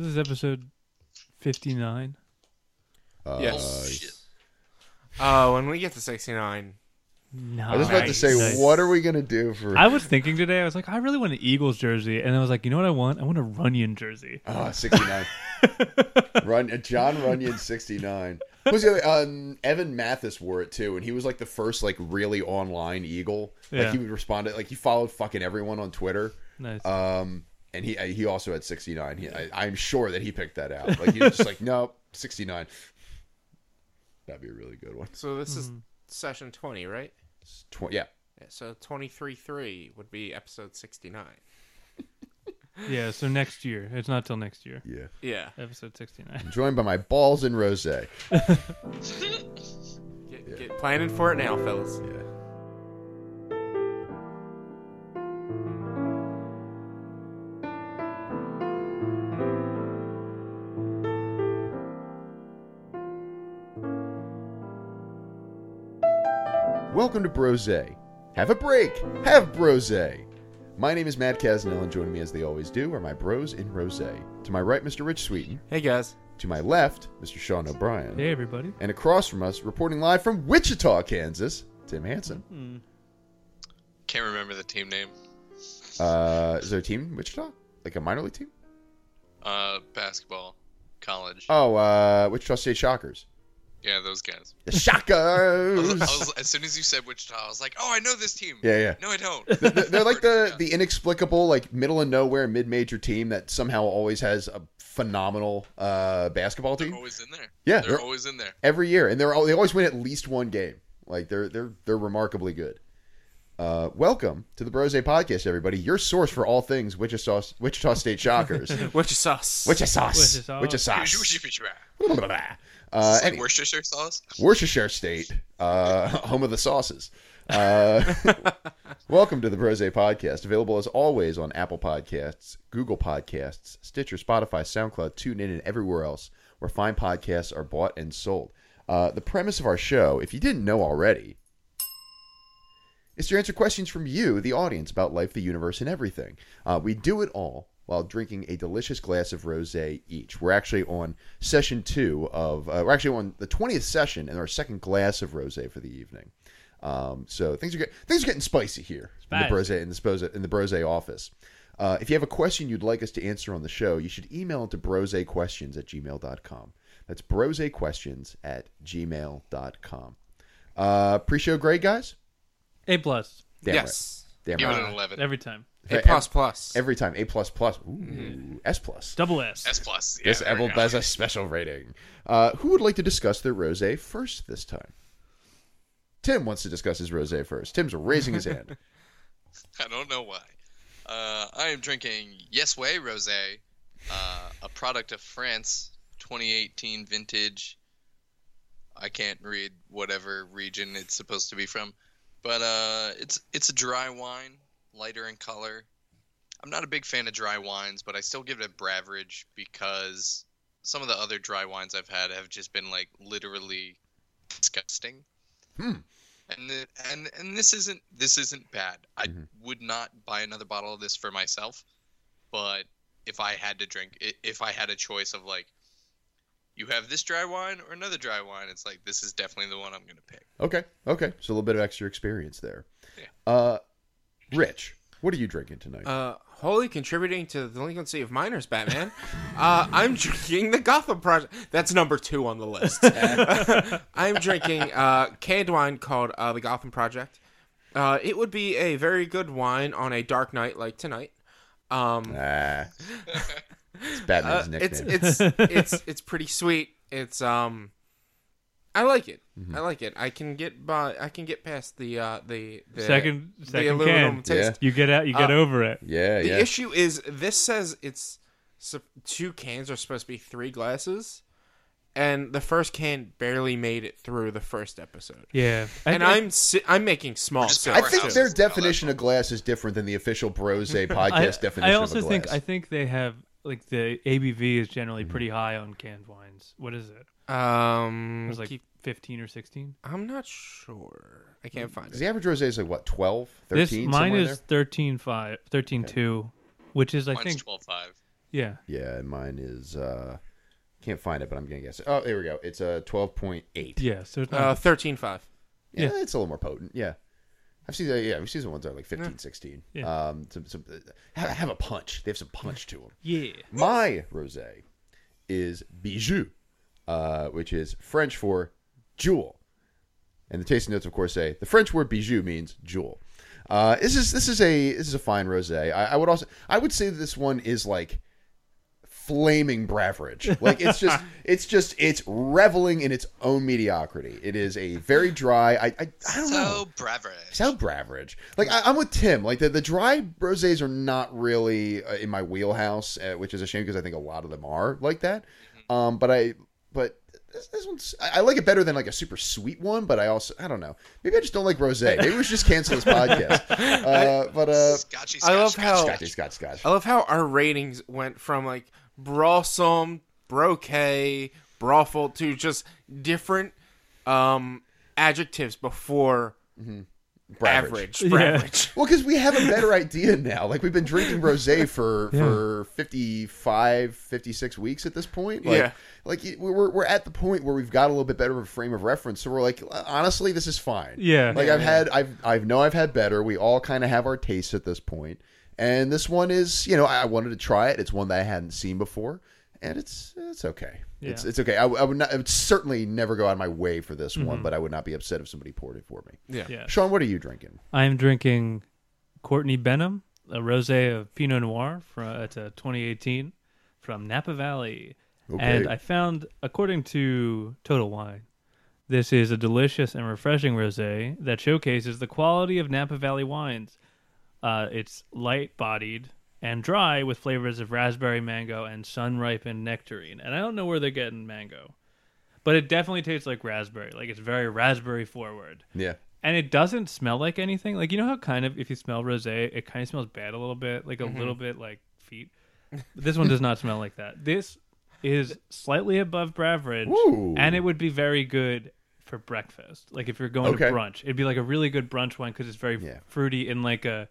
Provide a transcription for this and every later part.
This is episode fifty nine. Uh, Yes. shit. Oh, when we get to 69, No, I was about to say, Nice. what are we gonna do for? I was thinking today. I was like, I really want an Eagles jersey, and I was like, you know what I want? I want a Runyan jersey. Oh, 69. Run, uh, Jon Runyan, 69. Who's the other? Um, Evan Mathis wore it too, and he was like the first like really online Eagle. Like Yeah. he would respond to like he followed fucking everyone on Twitter. Nice. Um, and he he also had 69. He, I, I'm sure that he picked that out. Like he was just like, nope, 69. That'd be a really good one. so this is mm-hmm. session 20, right? It's Tw- yeah, Yeah, so 23.3 would be episode 69. yeah. So next year, it's not till next year. yeah. Yeah. Episode sixty nine. Joined by my balls and rose. Yeah. Get, get planning for it now, fellas. Welcome to Brose. Have a break. Have Brose. My name is Matt Casnell, and joining me as they always do are my bros in Rose. To my right, Mr. Rich Sweeten. Hey, guys. To my left, Mr. Sean O'Brien. Hey everybody. And across from us, reporting live from Wichita, Kansas, Tim Hansen. Can't remember the team name. Uh, is there a team in Wichita? Like a minor league team? Uh, basketball, college. Oh, uh, Wichita State Shockers. Yeah, those guys. The I was, Shockers! I was, as soon as you said Wichita, I was like, oh, I know this team. Yeah, yeah. No, I don't. They're they're like the the inexplicable, like middle of nowhere mid major team that somehow always has a phenomenal uh, basketball team. They're always in there. Yeah, they're, they're- always in there. every year, and they're they always win at least one game. Like they're they're they're remarkably good. Uh, welcome to the Brose Podcast, everybody. Your source for all things Wichita Wichita State Shockers. Wichita. your? Wichita sauce. Wichita. Wichita sauce. Uh, like any- Worcestershire sauce. Worcestershire State, uh, home of the sauces. Uh, welcome to the Brose Podcast, available as always on Apple Podcasts, Google Podcasts, Stitcher, Spotify, SoundCloud, TuneIn, and everywhere else where fine podcasts are bought and sold. Uh, the premise of our show, if you didn't know already, is to answer questions from you, the audience, about life, the universe, and everything. Uh, we do it all while drinking a delicious glass of rosé each. We're actually on session two of, uh, we're actually on the twentieth session and our second glass of rosé for the evening. Um, so things are get, things are getting spicy here in the Spicy. brose in the Spose- in the brose office. Uh, if you have a question you'd like us to answer on the show, you should email it to brosequestions at gmail.com. That's brosequestions at gmail.com. Uh, pre-show grade, guys? A plus Damn yes. right. Damn Give right. it an 11. every time. A plus plus. Every time. A plus plus. Ooh, S plus. Double S. S plus. Yeah, Yes, there we Evil go. has a special rating. Uh, who would like to discuss their rosé first this time? Tim wants to discuss his rosé first. Tim's raising his hand. I don't know why. Uh, I am drinking Yes Way Rosé, uh, a product of France, 2018 vintage. I can't read whatever region it's supposed to be from, but uh, it's it's a dry wine, lighter in color. I'm not a big fan of dry wines, but I still give it a Braveridge because some of the other dry wines I've had have just been like literally disgusting. Hmm. And the, and and this isn't this isn't bad. I Mhm. would not buy another bottle of this for myself, but if I had to drink, if I had a choice of like, you have this dry wine or another dry wine, it's like this is definitely the one I'm gonna pick. Okay, okay. So a little bit of extra experience there. Yeah. Uh, Rich, what are you drinking tonight? Uh, wholly contributing to the delinquency of minors, Batman. uh, I'm drinking the Gotham Project. That's number two on the list. I'm drinking uh, canned wine called uh, the Gotham Project. Uh, it would be a very good wine on a dark night like tonight. Um, ah, it's Batman's uh, nickname. it's it's it's it's pretty sweet. It's um, I like it. Mm-hmm. I like it. I can get by. I can get past the uh the, the Second the second aluminum can. taste. Yeah. You get out. You get Uh, over it. yeah, The yeah. issue is this says it's sup- two cans are supposed to be three glasses, and the first can barely made it through the first episode. Yeah. I And think- I'm si- I'm making small. Just I think their definition of glass is different than the official Brose podcast I, definition I also of a think glass. I think they have like the ABV is generally Mm-hmm. pretty high on canned wines. What is it? Um, It was like keep- fifteen or sixteen. I'm not sure. I can't find Because it. the average rosé is like what 12, This 13, mine somewhere is thirteen five, thirteen two, which is I Mine's think 12.5. Yeah. Yeah, and mine is uh can't find it, but I'm gonna guess it. Oh, there we go. It's a twelve point eight. Yeah. So it's not Uh, thirteen five. Yeah, Yeah. it's a little more potent. Yeah. I've seen, uh, yeah, we've seen some ones that are like 15, 16. Yeah. Um, some, some, uh, have, have a punch. They have some punch to them. yeah. My rosé is bijou, uh, which is French for jewel. And the tasting notes, of course, say the French word bijou means jewel. Uh, this is this is a this is a fine rosé. I, I would also I would say that this one is like flaming beverage. Like it's just it's just it's reveling in its own mediocrity. It is a very dry. I I, I don't know. So beverage. Sound beverage. Like I, I'm with Tim. Like the, the dry rosés are not really uh, in my wheelhouse, uh, which is a shame because I think a lot of them are like that. Um, but I but this, this one's I, I like it better than like a super sweet one. But I also I don't know. Maybe I just don't like rosé. Maybe we should just cancel this podcast. Uh, but uh, Scotchy, I love scotch, how- Scotchy, Scotch, Scotch. I love how our ratings went from like brawsome, brocade, brothel to just different um adjectives before Beverage. Average. Yeah. Well, because we have a better idea now. Like we've been drinking rosé for for 55, 56 weeks at this point. Like, Yeah. Like we're we're at the point where we've got a little bit better of a frame of reference. So we're like, honestly, this is fine. Yeah. Like I've had, I've I know I've had better. We all kind of have our tastes at this point, and this one is, you know, I wanted to try it. It's one that I hadn't seen before, and it's it's okay. It's Yeah. it's okay. I, I would not, I would certainly never go out of my way for this Mm-hmm. one, but I would not be upset if somebody poured it for me. Yeah. Yeah. Sean, what are you drinking? I'm drinking Courtney Benham, a rosé of Pinot Noir. From it's a 2018 from Napa Valley, Okay. and I found, according to Total Wine, this is a delicious and refreshing rosé that showcases the quality of Napa Valley wines. Uh, it's light-bodied and dry with flavors of raspberry, mango, and sun-ripened nectarine. And I don't know where they're getting mango, but it definitely tastes like raspberry. Like it's very raspberry forward Yeah. and it doesn't smell like anything. Like you know how kind of if you smell rosé, it kind of smells bad a little bit, like a mm-hmm. little bit like feet. But this one does not smell like that. This is slightly above beverage, Ooh. and it would be very good for breakfast. Like if you're going Okay. to brunch, it'd be like a really good brunch wine because it's very Yeah. fruity and like a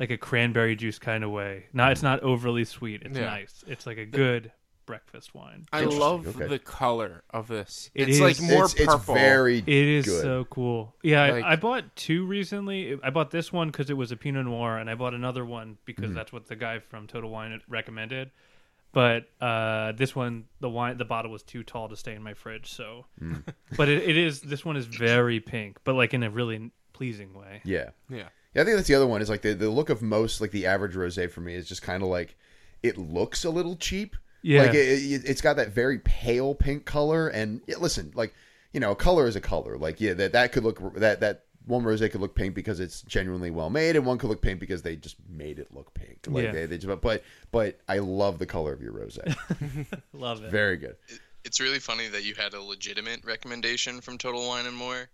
like a cranberry juice kind of way. Not it's not overly sweet. It's Yeah. nice. It's like a good breakfast wine. I Interesting, love okay. the color of this. It it's is- like more it's, it's purple. very It is good. so cool. Yeah, Like- I, I bought two recently. I bought this one because it was a Pinot Noir, and I bought another one because Mm-hmm. that's what the guy from Total Wine recommended. But uh, this one, the wine, the bottle was too tall to stay in my fridge. So, Mm. but it, it is. This one is very pink, but like in a really pleasing way. yeah. Yeah. Yeah, I think that's the other one. Is like the, the look of most like the average rosé for me is just kind of like it looks a little cheap. Yeah. like it, it, it's got that very pale pink color. And yeah, listen, like you know, color is a color. Like yeah, that that could look that that one rosé could look pink because it's genuinely well made, and one could look pink because they just made it look pink. Like Yeah. they, they just, but but I love the color of your rosé. Love it. very good. It's really funny that you had a legitimate recommendation from Total Wine and More.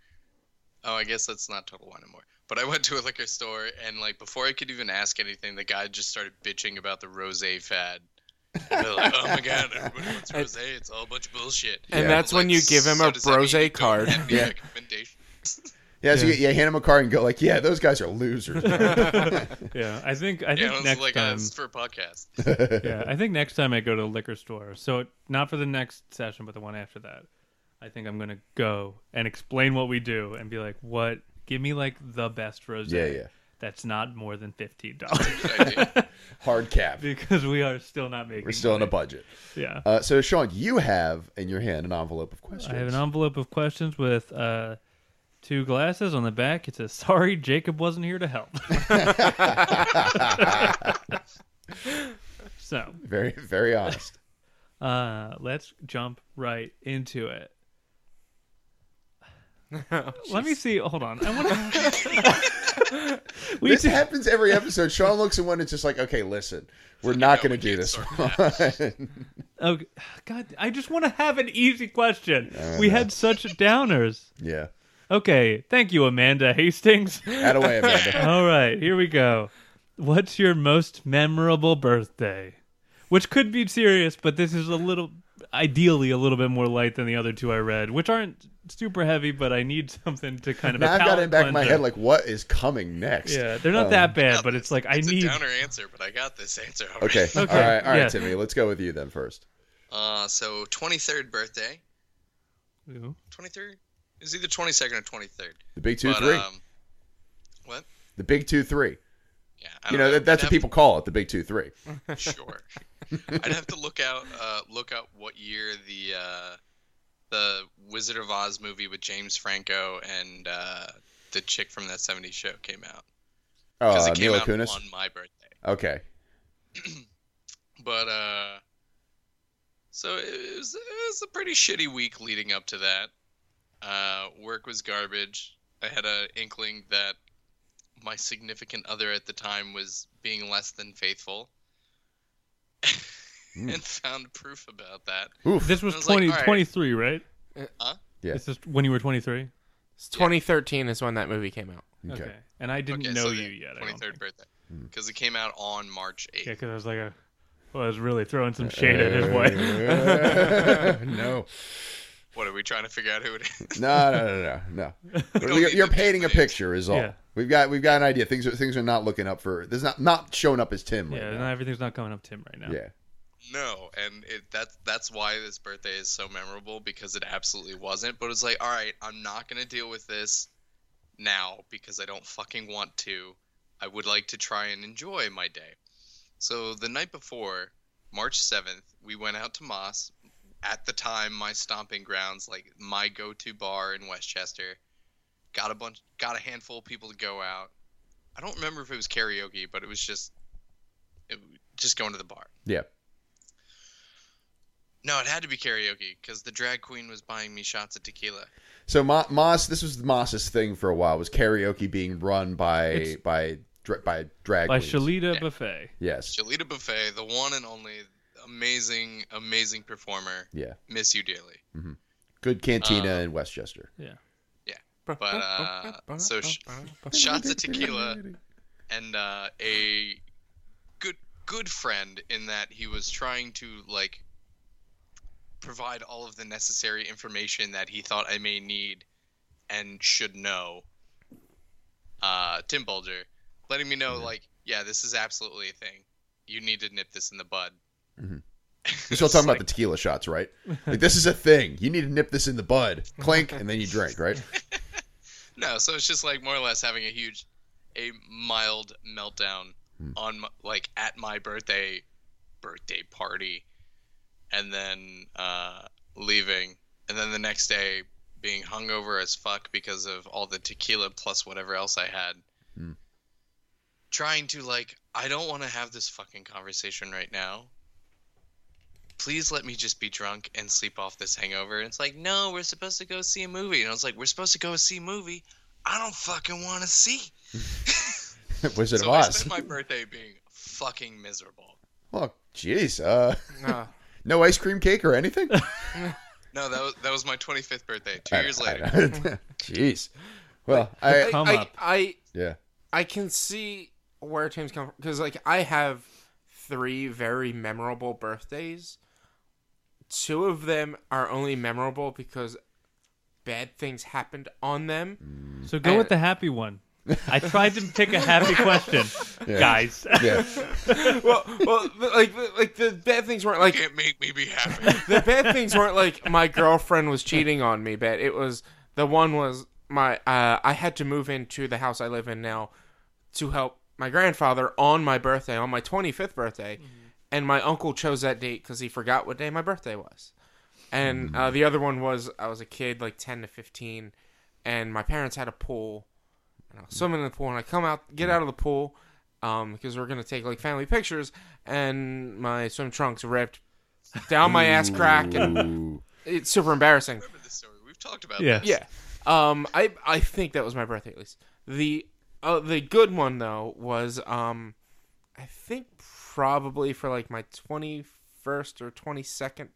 Oh, I guess that's not Total Wine and More. But I went to a liquor store and like before I could even ask anything, the guy just started bitching about the rosé fad. And like, "Oh my god, everybody wants rosé. It's all a bunch of bullshit." And Yeah. that's I when like, you give him "So a does that mean brose card." have Yeah. Yeah, so Yeah. you, you hand him a card and go like, yeah, those guys are losers. Yeah, I think I think I was next like, uh, time. it's for a podcast. yeah, I think next time I go to a liquor store, so not for the next session, but the one after that, I think I'm gonna go and explain what we do and be like, "What? Give me like the best rosé. Yeah, yeah. That's not more than fifteen dollars Hard cap. because we are still not making. We're still in a budget. Yeah, Uh, so, Sean, you have in your hand an envelope of questions. I have an envelope of questions with uh, two glasses on the back. It says, "Sorry, Jacob wasn't here to help." so, Very, very honest. uh, let's jump right into it. Let me see. Hold on. I want to. this do- happens every episode. Sean looks at one and it's just like, okay, listen, we're not no, going to do this one. Oh God! I just want to have an easy question. I we know. had such downers. yeah. Okay, thank you, Amanda Hastings. Out of way, Amanda. All right, here we go. What's your most memorable birthday? Which could be serious, but this is a little ideally a little bit more light than the other two I read, which aren't super heavy, but I need something to kind of. Now a I've got it in back of my head like what is coming next? Yeah, they're not Um, that bad, but it's like I need. a downer answer, but I got this answer. Already. Okay. Okay, All right. All right, yeah. Timmy. Let's go with you then first. Uh, so 23rd birthday. 23rd? Is either 22nd or 23rd. The big two but, three. Um, what? the big two three. Yeah. You don't know that, that's I'd what people call it. The big two three. Sure. I'd have to look out, uh, look out what year the uh, the Wizard of Oz movie with James Franco and uh, the chick from that 70s show came out. Oh, Uh, it Mila Kunis. on my birthday. Okay. But uh, so it was, it was a pretty shitty week leading up to that. Uh, work was garbage. I had a inkling that my significant other at the time was being less than faithful, Hmm. and found proof about that. Oof. This was, I was like, 20, all right. 23, right? Huh? Yeah. This is when you were 23? It's 2013 is when that movie came out. Okay. And I didn't Okay, know so you the yet. I don't 23rd think. birthday, because it came out on March 8th. Yeah, because I was like, a, well, I was really throwing some shade at his wife. Uh, no. What are we trying to figure out who it is? No, no, no, no, no. You're, you're painting a picture, is all. Yeah. We've got we've got an idea. Things are things are not looking up for. There's not not showing up as Tim right Yeah, now. no, everything's not coming up Tim right now. Yeah. No, and it, that's that's why this birthday is so memorable because it absolutely wasn't. But it's like, all right, I'm not gonna deal with this now because I don't fucking want to. I would like to try and enjoy my day. So the night before, March 7th, we went out to Moss. At the time, my stomping grounds, like my go-to bar in Westchester. Got a bunch, got a handful of people to go out. I don't remember if it was karaoke, but it was just, it, just going to the bar. Yeah. No, it had to be karaoke because the drag queen was buying me shots of tequila. So Mo- Moss, this was Moss's thing for a while. Was karaoke being run by It's- by dra- by drag By queens? Shalita Yeah. Buffet. Yes. Shalita Buffet, the one and only amazing, amazing performer. Yeah. Miss you dearly. Good cantina Uh, in Westchester. Yeah. Yeah. But, uh, so sh- Shots of tequila and uh, a good good friend in that he was trying to like provide all of the necessary information that he thought I may need and should know. Uh, Tim Bulger, letting me know like, yeah, this is absolutely a thing. You need to nip this in the bud. Mhm. You're still talking about the tequila shots, right? Like this is a thing. You need to nip this in the bud, clink, and then you drink, right? No, so it's just like more or less having a huge, a mild meltdown Hmm. on my, like at my birthday, birthday party, and then uh, leaving, and then the next day being hungover as fuck because of all the tequila plus whatever else I had. Hmm. Trying to like, I don't want to have this fucking conversation right now. Please let me just be drunk and sleep off this hangover. And it's like, no, we're supposed to go see a movie. And I was like, we're supposed to go see a movie. I don't fucking want to see. Wizard so of I Oz. spent my birthday being fucking miserable. Well, jeez. Uh, no ice cream cake or anything. No, that was that was my 25th birthday. Two years later. Jeez. Well, I Come I, up. I yeah. I can see where Tim's coming from because, like, I have three very memorable birthdays. Two of them are only memorable because bad things happened on them. So go with the happy one. I tried to pick a happy question, Yeah. guys. Yeah. well, well, like, the- like the bad things weren't like Can't make me be happy. the bad things weren't like my girlfriend was cheating on me. but It was the one was my uh, I had to move into the house I live in now to help my grandfather on my birthday, on my 25th birthday, and my uncle chose that date because he forgot what day my birthday was. And uh, the other one was I was a kid, like 10 to 15, and my parents had a pool, and I was swimming in the pool, and I come out, get out of the pool, um, because we're gonna take like family pictures, and my swim trunks ripped down my ass crack, and it's super embarrassing. remember this story. We've talked about Yeah. this. Yeah. Um, I I think that was my birthday at least. The uh, the good one though was um, I think probably for like my twenty first or twenty second,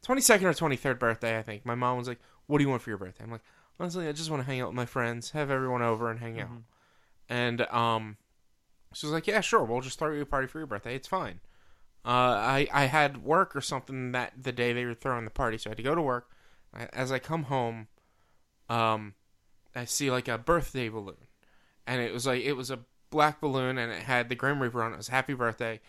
twenty second or twenty third birthday. I think my mom was like, "What do you want for your birthday?" I'm like, honestly, I just want to hang out with my friends, have everyone over and hang out. And um, she was like, "Yeah, sure, we'll just throw you a party for your birthday. It's fine." Uh, I I had work or something that the day they were throwing the party, so I had to go to work. I, as I come home, um, I see like a birthday balloon, and it was like it was a black balloon, and it had the Grim Reaper on it. It was Happy Birthday.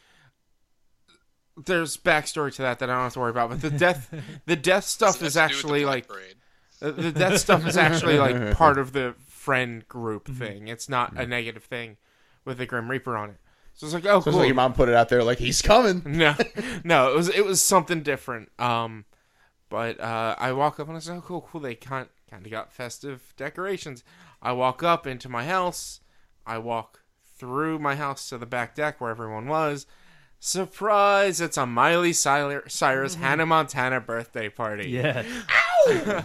There's backstory to that that I don't have to worry about, but the death the death stuff is to do with the actually like Parade. the, the death stuff is actually like part of the friend group Mm-hmm. thing. It's not a negative thing with the Grim Reaper on it. So it's like, oh, So it's cool. like your mom put it out there, like he's coming. no, no, it was it was something different. Um, but uh, I walk up and I say, oh, cool, cool. They kind kind of got festive decorations. I walk up into my house. I walk through my house to the back deck where everyone was. Surprise! It's a Miley Cyr- Cyrus mm-hmm. Hannah Montana birthday party. Yes.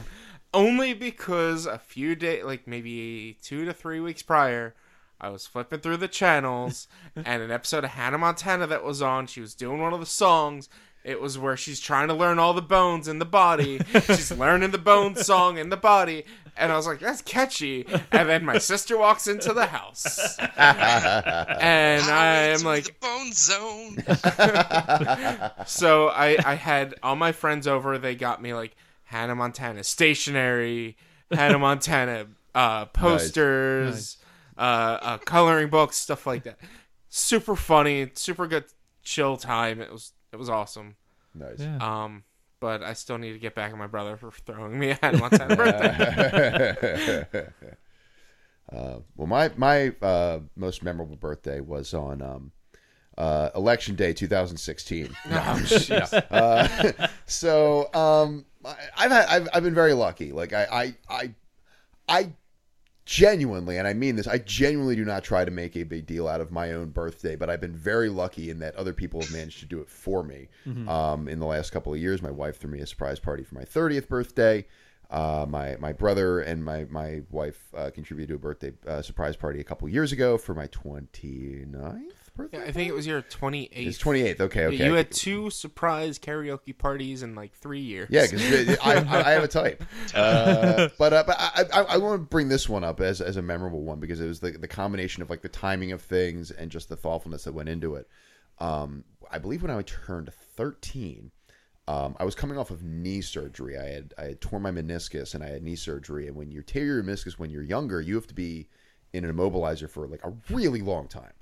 Only because a few days, like maybe two to three weeks prior, I was flipping through the channels and an episode of Hannah Montana that was on. She was doing one of the songs. It was where she's trying to learn all the bones in the body. she's learning the bone song in the body. And I was like, that's catchy. And then my sister walks into the house. and I Highway am like, bone zone. so I, I had all my friends over. They got me like Hannah Montana stationery, Hannah Montana uh, posters, Uh, uh, coloring books, stuff like that. Super funny, super good, chill time. It was it was awesome. Nice. Yeah. Um, but I still need to get back at my brother for throwing me a Hannah Montana birthday. uh, well, my my uh, most memorable birthday was on um, uh, election day 2016. Oh, jeez. Uh, so um, I- I've had I've, I've been very lucky. Like I I I, I genuinely, and I mean this, I genuinely do not try to make a big deal out of my own birthday, but I've been very lucky in that other people have managed to do it for me. Um, in the last couple of years, my wife threw me a surprise party for my 30th birthday. Uh, my my brother and my my wife uh, contributed to a birthday uh, surprise party a couple years ago for my 29th birthday. Yeah, I think it was your 28th. It's 28th. Okay, okay. You had two surprise karaoke parties in like three years. Yeah, because I, I, I have a type. Uh, but uh, but I, I, I want to bring this one up as, as a memorable one because it was the, the combination of like the timing of things and just the thoughtfulness that went into it. Um, I believe when I turned 13, um, I was coming off of knee surgery. I had I had torn my meniscus and I had knee surgery. And when you tear your meniscus when you're younger, you have to be in an immobilizer for like a really long time.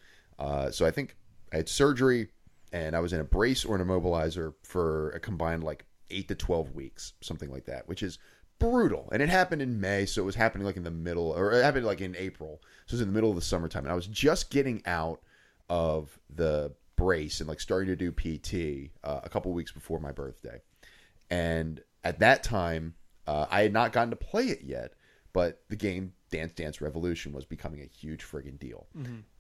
Uh, so I think I had surgery and I was in a brace or an immobilizer for a combined like eight to 12 weeks, something like that, which is brutal. And it happened in May. So it was happening like in the middle, or it happened like in April. So it was in the middle of the summertime. And I was just getting out of the brace and like starting to do PT uh, a couple weeks before my birthday. And at that time, uh, I had not gotten to play it yet, but the game Dance Dance Revolution was becoming a huge friggin' deal.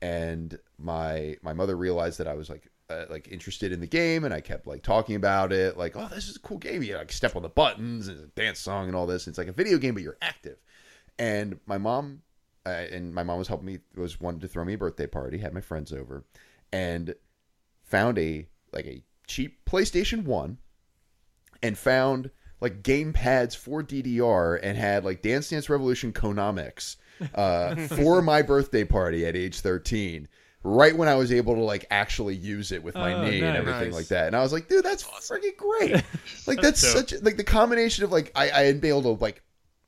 And my my mother realized that I was like uh, like interested in the game, and I kept like talking about it, like, "Oh, this is a cool game. You like step on the buttons and a dance song and all this. It's like a video game, but you're active." And my mom uh, and my mom was helping me was wanted to throw me a birthday party, had my friends over, and found a like a cheap PlayStation One, and found like game pads for DDR and had like Dance Dance Revolution Konamix uh, for my birthday party at age 13. Right when I was able to like actually use it with my Oh, knee and everything Nice. like that, and I was like, dude, that's freaking great! Like that's such like the combination of like I I hadn't been able to like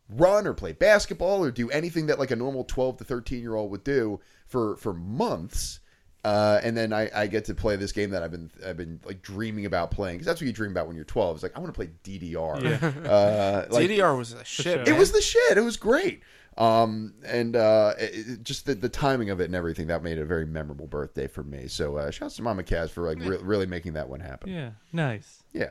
run or play basketball or do anything that like a normal 12 to 13 year old would do for for months uh, and then I, I get to play this game that I've been I've been like dreaming about playing because that's what you dream about when you're 12. It's like I want to play DDR. Yeah. Uh, like, DDR was a shit. sure. it man. was the shit. It was great. Um, and uh, it, it- just the, the timing of it and everything that made it a very memorable birthday for me. So uh, shouts to Mama Kaz for like re- really making that one happen. Yeah. Nice. Yeah.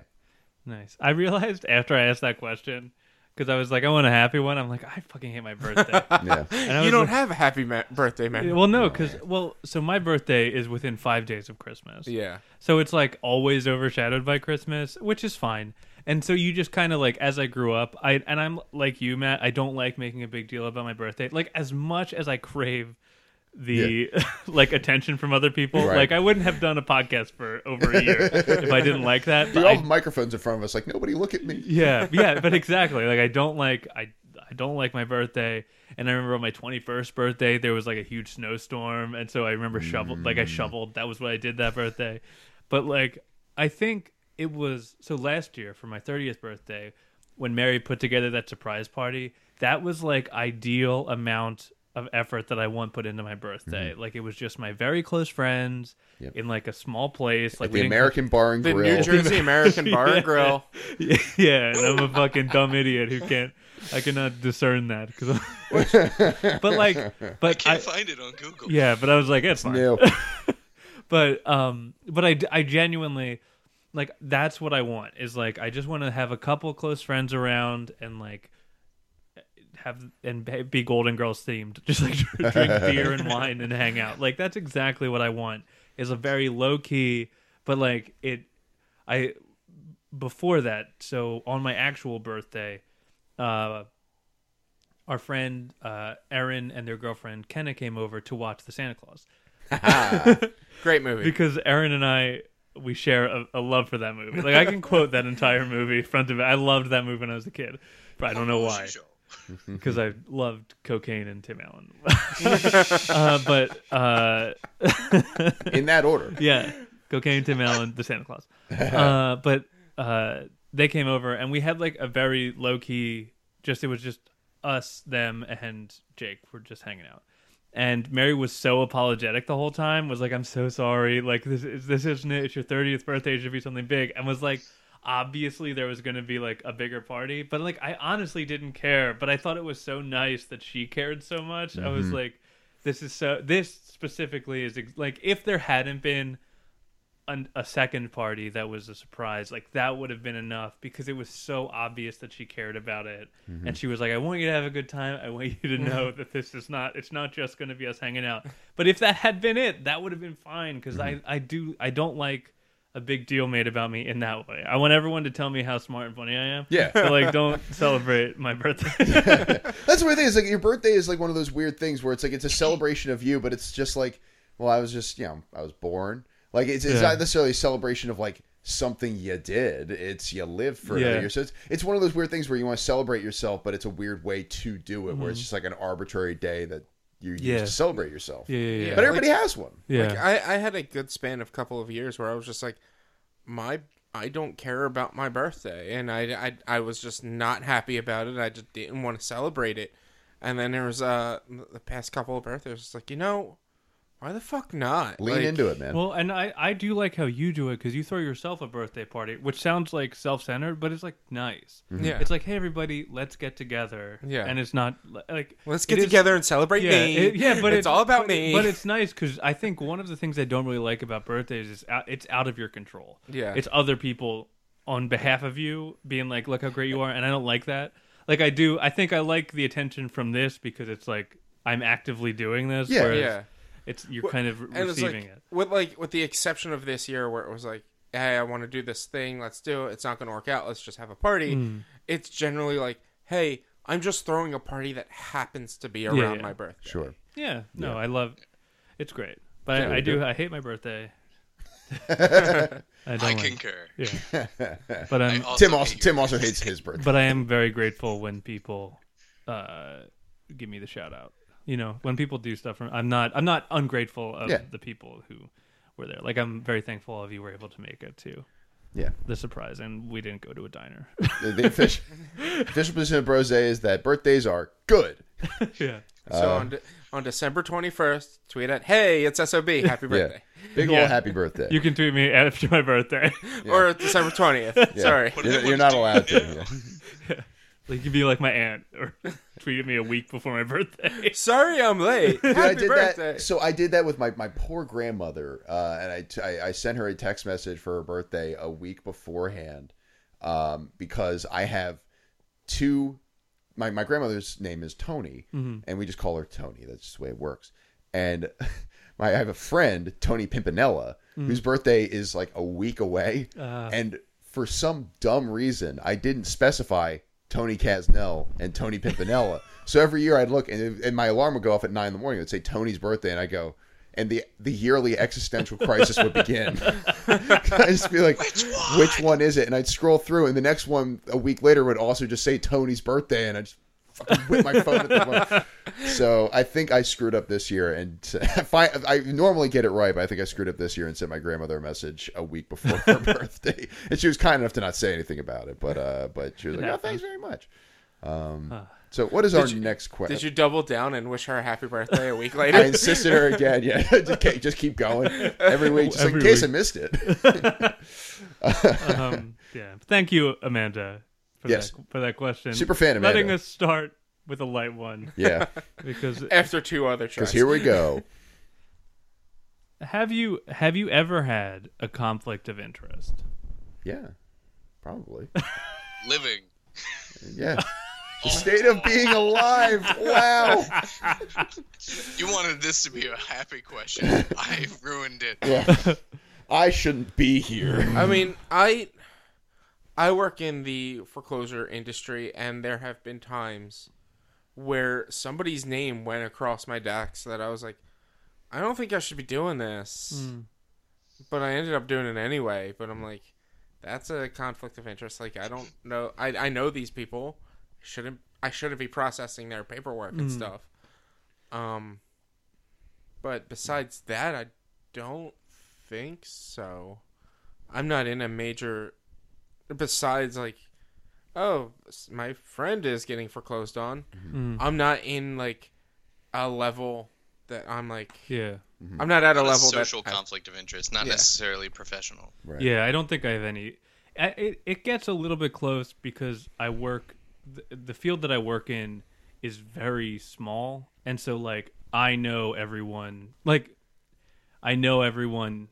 Nice. I realized after I asked that question because I was like, I want a happy one. I'm like, I fucking hate my birthday. Yeah. And You don't like- have a happy ma- birthday, man. Well, no, because well, so my birthday is within five days of Christmas. Yeah. So it's like always overshadowed by Christmas, which is fine. And so you just kind of like as I grew up, I and I'm like you, Matt. I don't like making a big deal about my birthday. Like as much as I crave the like attention from other people, Right. like I wouldn't have done a podcast for over a year if I didn't like that. We all I- microphones in front of us. Like nobody look at me. yeah, yeah, but exactly. Like I don't like I I don't like my birthday. And I remember on my 21st birthday there was like a huge snowstorm and so I remember shoveled like I mm. shoveled. That was what I did that birthday. But like I think it was so last year for my 30th birthday when Mary put together that surprise party. That was like ideal amount of effort that I want put into my birthday. Like it was just my very close friends Mm-hmm. Yep. in like a small place. Like Like the American Bar and The Grill. New Jersey American Bar and Grill. yeah, and I'm a fucking dumb idiot who can't. I cannot discern that because. but like, but I Can't I, find it on Google. yeah, but I was like, it's fine. New. but um but I, I genuinely like that's what i want is like i just want to have a couple close friends around and like have and be- golden girls themed just like drink beer and wine and hang out like that's exactly what i want is a very low key but like it i before that so on my actual birthday uh our friend uh erin and their girlfriend kenna came over to watch the santa claus Great movie. because Aaron and I we share a, a love for that movie. Like I can quote that entire movie front to back. I loved that movie when I was a kid, but I don't know why because I loved cocaine and Tim Allen. uh, but uh, In that order. yeah, cocaine, Tim Allen, the Santa Claus. Uh, but uh, they came over and we had like a very low key. Just it was just us, them, and Jake were just hanging out. And Mary was so apologetic the whole time. Was like, "I'm so sorry. Like this is this isn't it. It's your 30th birthday. It should be something big." And was like, obviously there was going to be like a bigger party, but like I honestly didn't care. But I thought it was so nice that she cared so much. I was mm-hmm. like, "This is so. This specifically is ex- like if there hadn't been." an, a second party that was a surprise like that would have been enough because it was so obvious that she cared about it mm-hmm. and she was like i want you to have a good time i want you to know that this is not it's not just going to be us hanging out but if that had been it that would have been fine because mm-hmm. i i do i don't like a big deal made about me in that way i want everyone to tell me how smart and funny i am Yeah. but like don't celebrate my birthday That's the weird thing. Is like your birthday is like one of those weird things where it's like it's a celebration of you, but it's just like, well, I was just you know I was born. Like it's, it's Yeah. not necessarily a celebration of like something you did. It's you lived for another Yeah. year. So it's it's one of those weird things where you want to celebrate yourself, but it's a weird way to do it, where it's mm-hmm. just like an arbitrary day that you use. Yeah. to celebrate yourself. yeah yeah yeah, But everybody has one. yeah. Like I, I had a good span of couple of years where I was just like, my I don't care about my birthday, and I, I, I was just not happy about it. I just didn't want to celebrate it. And then there was uh the past couple of birthdays, it's like you know, why the fuck not? Lean Like, into it, man. Well, and I, I do like how you do it because you throw yourself a birthday party, which sounds like self centered, but it's like nice. Mm-hmm. Yeah. It's like, hey, everybody, let's get together. Yeah. And it's not like. Let's it get is- together and celebrate Yeah, me. it- yeah, but it's all about me. But it's nice because I think one of the things I don't really like about birthdays is out, it's out of your control. Yeah. It's other people on behalf of you being like, look how great you are. And I don't like that. Like, I do, I think I like the attention from this because it's like, I'm actively doing this. Yeah. whereas yeah. It's, you're kind of and it's receiving like it. with like with the exception of this year where it was like hey i want to do this thing let's do it it's not going to work out let's just have a party Hmm. it's generally like hey i'm just throwing a party that happens to be around yeah. my birthday sure. Yeah, no, I love. It's great, but Yeah, I, I do. do. I hate my birthday. I don't I like. concur. Yeah, but I I'm. also Tim also Tim also hates his birthday. But I am very grateful when people uh, give me the shout out. You know, when people do stuff from, I'm not. I'm not ungrateful of Yeah. the people who were there. Like I'm very thankful all of you were able to make it to Yeah. the surprise, and we didn't go to a diner. The, the official, official position of Brose is that birthdays are good. yeah, so Uh, on, de- on december 21st tweet at hey it's sob happy birthday Yeah. Big Yeah. old happy birthday. you can tweet me after my birthday. or december 20th Yeah. sorry You're, you're not allowed to. yeah. like you could be like my aunt or tweet me a week before my birthday. sorry i'm late Dude, happy I did birthday that. So I did that with my, my poor grandmother, uh, and I, t- I I sent her a text message for her birthday a week beforehand, um, because I have two. My my grandmother's name is Tony, and we just call her Tony. That's just the way it works. And my I have a friend Tony Pimpinella, whose birthday is like a week away, Uh. and for some dumb reason, I didn't specify Tony Casnell and Tony Pimpinella. so every year I'd look, and, and my alarm would go off at nine in the morning. It would say Tony's birthday, and I go, and the the yearly existential crisis would begin. I just be like, Which one? which one is it? And I'd scroll through, and the next one a week later would also just say Tony's birthday, and I just fucking whip my phone at the moment. So I think I screwed up this year, and I, I normally get it right, but I think I screwed up this year and sent my grandmother a message a week before her birthday, and she was kind enough to not say anything about it, but uh, but she was like, "Oh, thanks very much." Um, so what is our you- next question? Did you double down and wish her a happy birthday a week later? I insisted her again. Yeah, just, keep- just keep going every week, just like, in Every case I missed it. um, yeah. Thank you, Amanda, for Yes. that for that question. Super fan Amanda. Letting us start with a light one Yeah, because After two other because tries. here we go. have you have you ever had a conflict of interest? Yeah, probably. Living. Yeah. The state of being alive. Wow. You wanted this to be a happy question. I ruined it. Yeah. I shouldn't be here. I mean, I I work in the foreclosure industry, and there have been times where somebody's name went across my desk that I was like, I don't think I should be doing this, but I ended up doing it anyway. But I'm like, that's a conflict of interest. Like, I don't know. I I know these people. Shouldn't I shouldn't be processing their paperwork and stuff. Um, but besides that, I don't think so. I'm not in a major. Besides, like, oh, my friend is getting foreclosed on. Mm. I'm not in like a level that I'm like. Yeah. I'm not at a Not a level social that I- conflict of interest, not Yeah. necessarily professional. Right. Yeah, I don't think I have any. I- It it gets a little bit close because I work the, the field that I work in is very small, and so like I know everyone. Like I know everyone,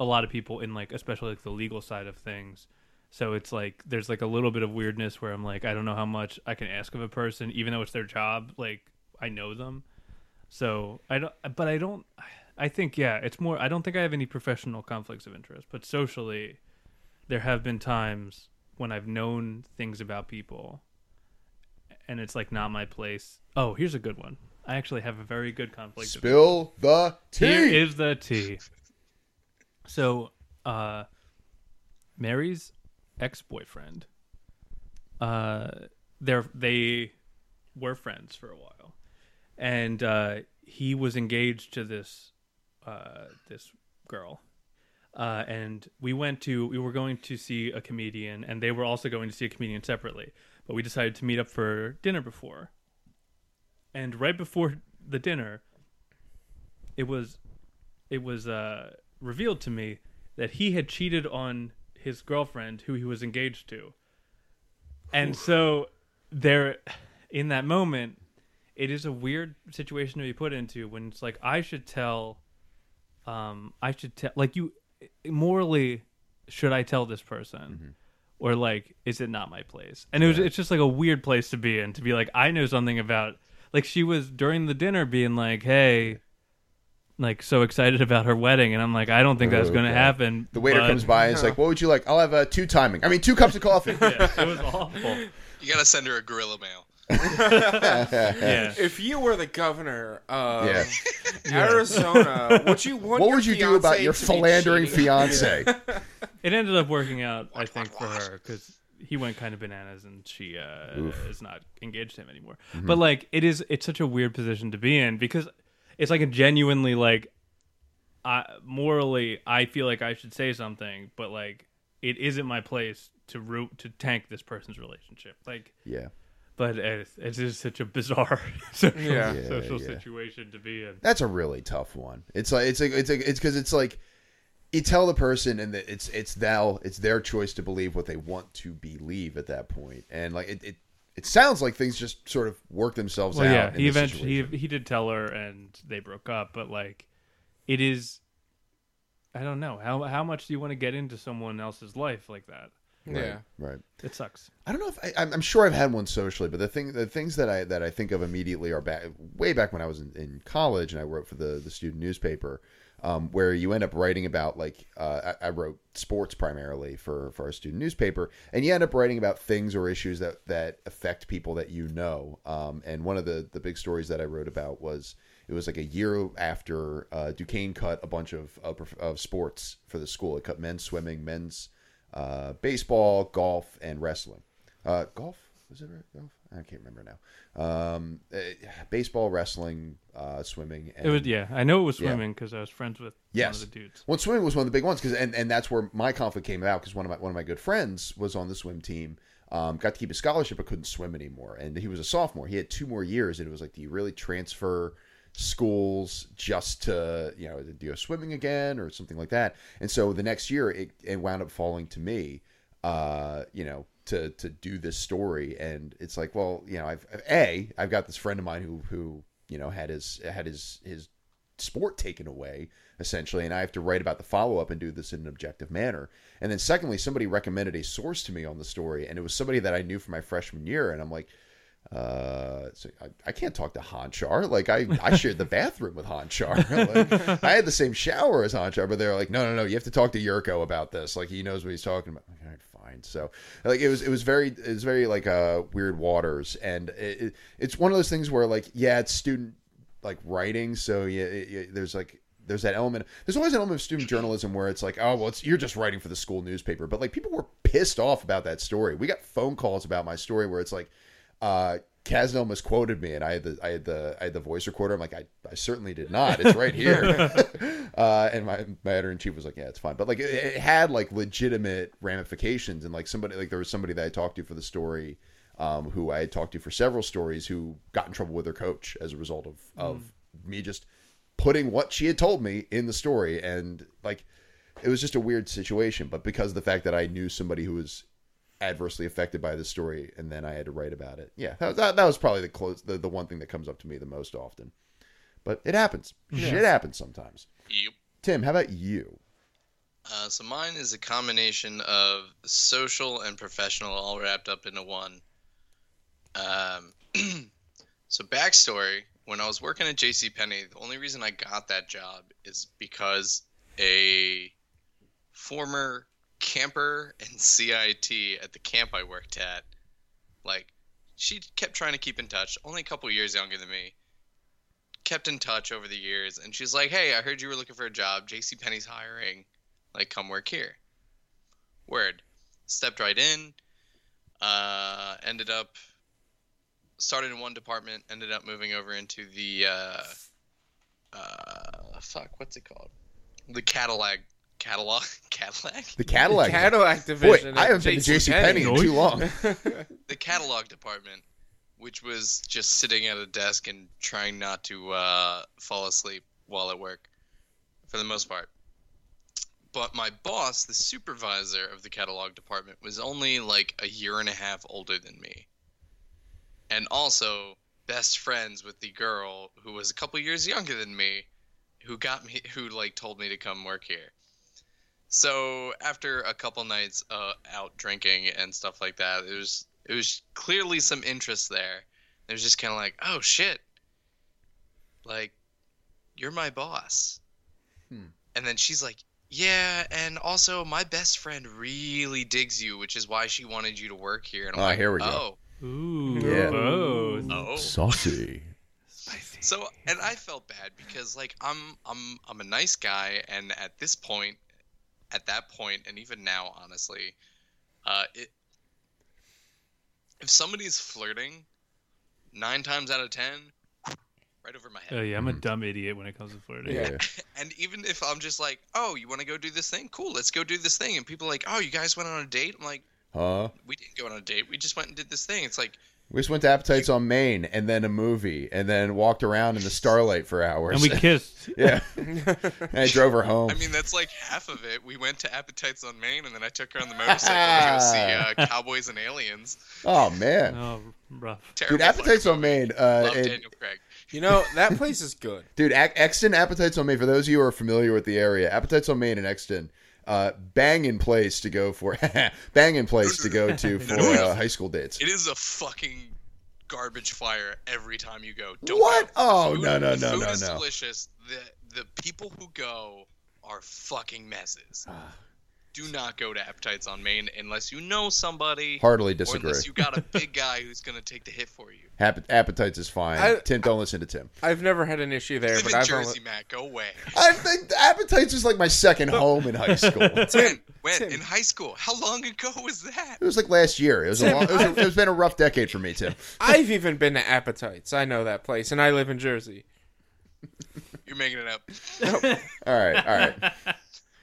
a lot of people in like especially like the legal side of things. So it's like there's like a little bit of weirdness where I'm like I don't know how much I can ask of a person, even though it's their job. Like I know them, so I don't. But I don't. I think yeah, it's more. I don't think I have any professional conflicts of interest, but socially, there have been times when I've known things about people, and it's like not my place. Oh, here's a good one. I actually have a very good conflict. of Spill the tea. here is the tea. So, uh, Mary's ex-boyfriend, uh, they're they were friends for a while, and uh, he was engaged to this uh, this girl. Uh, and we went to we were going to see a comedian, and they were also going to see a comedian separately. But we decided to meet up for dinner before. And right before the dinner, it was it was uh, revealed to me that he had cheated on his girlfriend who he was engaged to. And so there in that moment it is a weird situation to be put into when it's like I should tell um I should tell like you morally should I tell this person? Or like is it not my place? And it was it's just like a weird place to be in to be like I know something about like she was during the dinner being like hey like so excited about her wedding and I'm like I don't think that's going to happen The waiter but- comes by and is like, "What would you like? I'll have uh, two timing. I mean, two cups of coffee." yeah, it was awful You gotta send her a gorilla mail. yeah If you were the governor of Yeah. Arizona, would you want What your would you do about fiancé your to be philandering cheating? fiance? It ended up working out, I think, for her because he went kind of bananas and she uh, is not engaged to him anymore. But like, it is it's such a weird position to be in because it's like a genuinely like, I morally I feel like I should say something, but like it isn't my place to root to tank this person's relationship. Like, yeah. but it's, it's just such a bizarre social, Yeah. Yeah, social yeah. situation to be in. That's a really tough one. It's like it's like it's like, it's because it's like you tell the person and that it's it's thou it's their choice to believe what they want to believe at that point, and like it it, it sounds like things just sort of work themselves Well, out. yeah, he eventually he, he did tell her, and they broke up. But like, it is, I don't know how how much do you want to get into someone else's life like that? Yeah. right. It sucks. I don't know if I, I'm, I'm sure I've had one socially, but the thing, the things that I that I think of immediately are back way back when I was in, in college and I wrote for the the student newspaper, um, where you end up writing about like uh, I, I wrote sports primarily for for our student newspaper, and you end up writing about things or issues that that affect people that you know. Um, and one of the the big stories that I wrote about was it was like a year after uh, Duquesne cut a bunch of, of of sports for the school. It cut men's swimming, men's uh, baseball, golf, and wrestling. Uh, golf Was it right? golf? I can't remember now. Um, uh, baseball, wrestling, uh, swimming. And, It was yeah. I know it was swimming because I was friends with Yes. one of the dudes. Well, swimming was one of the big ones because, and, and that's where my conflict came about because one of my one of my good friends was on the swim team, um, got to keep his scholarship but couldn't swim anymore, and he was a sophomore. He had two more years, and it was like, do you really transfer schools just to you know do go swimming again or something like that? And so the next year, it, it wound up falling to me, uh, you know. To, to do this story. And it's like well you know I've a I've got this friend of mine who who you know had his had his his sport taken away essentially and i have to write about the follow-up and do this in an objective manner. And then secondly somebody recommended a source to me on the story and it was somebody that i knew from my freshman year and i'm like uh so I, I can't talk to Hanchar. Like I, I shared the bathroom with Hanchar. Like I had the same shower as Hanchar, but they're like, no, no, no, you have to talk to Yurko about this. Like he knows what he's talking about. Right, fine. So like it was, it was very, it was very like uh weird waters, and it, it, it's one of those things where like yeah, it's student like writing, so yeah, it- there's like there's that element. There's always an element of student journalism where it's like, oh well, it's you're just writing for the school newspaper, but like people were pissed off about that story. We got phone calls about my story where it's like, uh, Casnell misquoted me, and I had the I had the I had the voice recorder. I'm like, I, I certainly did not. It's right here. uh, and my my editor in chief was like, yeah, it's fine. But like, it, it had like legitimate ramifications, and like somebody like there was somebody that I talked to for the story. Um, who I had talked to for several stories who got in trouble with their coach as a result of, of me just putting what she had told me in the story and like it was just a weird situation but because of the fact that i knew somebody who was adversely affected by the story and then i had to write about it yeah that, that, that was probably the close the, the one thing that comes up to me the most often but it happens shit happens sometimes Yep. tim how about you Uh, so mine is a combination of social and professional all wrapped up into one. Um, so backstory: when I was working at J.C. Penney, the only reason I got that job is because a former camper and CIT at the camp I worked at, like, she kept trying to keep in touch. Only a couple years younger than me. Kept in touch over the years, and she's like, "Hey, I heard you were looking for a job. J.C. Penney's hiring." like come work here word stepped right in uh ended up started in one department ended up moving over into the uh uh fuck what's it called the catalog catalog cadillac the cadillac Cadillac boy division. i haven't been to JC jc penney in too long the catalog department which was just sitting at a desk and trying not to uh fall asleep while at work for the most part but my boss, the supervisor of the catalog department, was only like a year and a half older than me. And also best friends with the girl who was a couple years younger than me, who got me who like told me to come work here. So after a couple nights uh, out drinking and stuff like that, it was it was clearly some interest there. It was just kind of like, oh shit, like you're my boss. Hmm. And then she's like, yeah, and also my best friend really digs you, which is why she wanted you to work here. And I'm Ah, like, here we go. oh, Ooh, Yeah. oh, oh. saucy So, and I felt bad because like I'm I'm I'm a nice guy, and at this point, at that point, and even now, honestly, uh, it if somebody's flirting, nine times out of ten, right over my head. Oh yeah, I'm a dumb idiot when it comes to flirting. yeah And even if I'm just like, oh, you want to go do this thing? Cool, let's go do this thing. And people are like, oh, you guys went on a date? I'm like, huh we didn't go on a date. We just went and did this thing. It's like, we just went to appetites on main and then a movie and then walked around in the starlight for hours And we kissed. yeah and i drove her home I mean, that's like half of it. We went to Appetites on Main, and then I took her on the motorcycle to go see uh, Cowboys and Aliens. oh man Oh, rough. Terrible Dude, appetites on movie. Main. Uh, Love it- Daniel Craig. You know that place is good. dude, Ac- Exton appetites on Main. For those of you who are familiar with the area, appetites on Main and Exton, uh, bang in place to go for bang in place to go to for uh, high school dates. It is a fucking garbage fire every time you go. Don't What? Go. Oh Food- no no no no no! delicious. The the people who go are fucking messes. Do not go to Appetites on Main unless you know somebody Heartily or disagree. unless you got a big guy who's gonna take the hit for you. App- appetites is fine. I- Tim, don't listen to Tim. I've never had an issue there, Live but in I've Jersey, only, Matt. Go away. I think appetites is like my second home in high school. Tim, When Tim. in high school? How long ago was that? It was like last year. It was a long, it was, a, it's been a rough decade for me, Tim. I've even been to Appetites. I know that place, and I live in Jersey. You're making it up. All right, all right.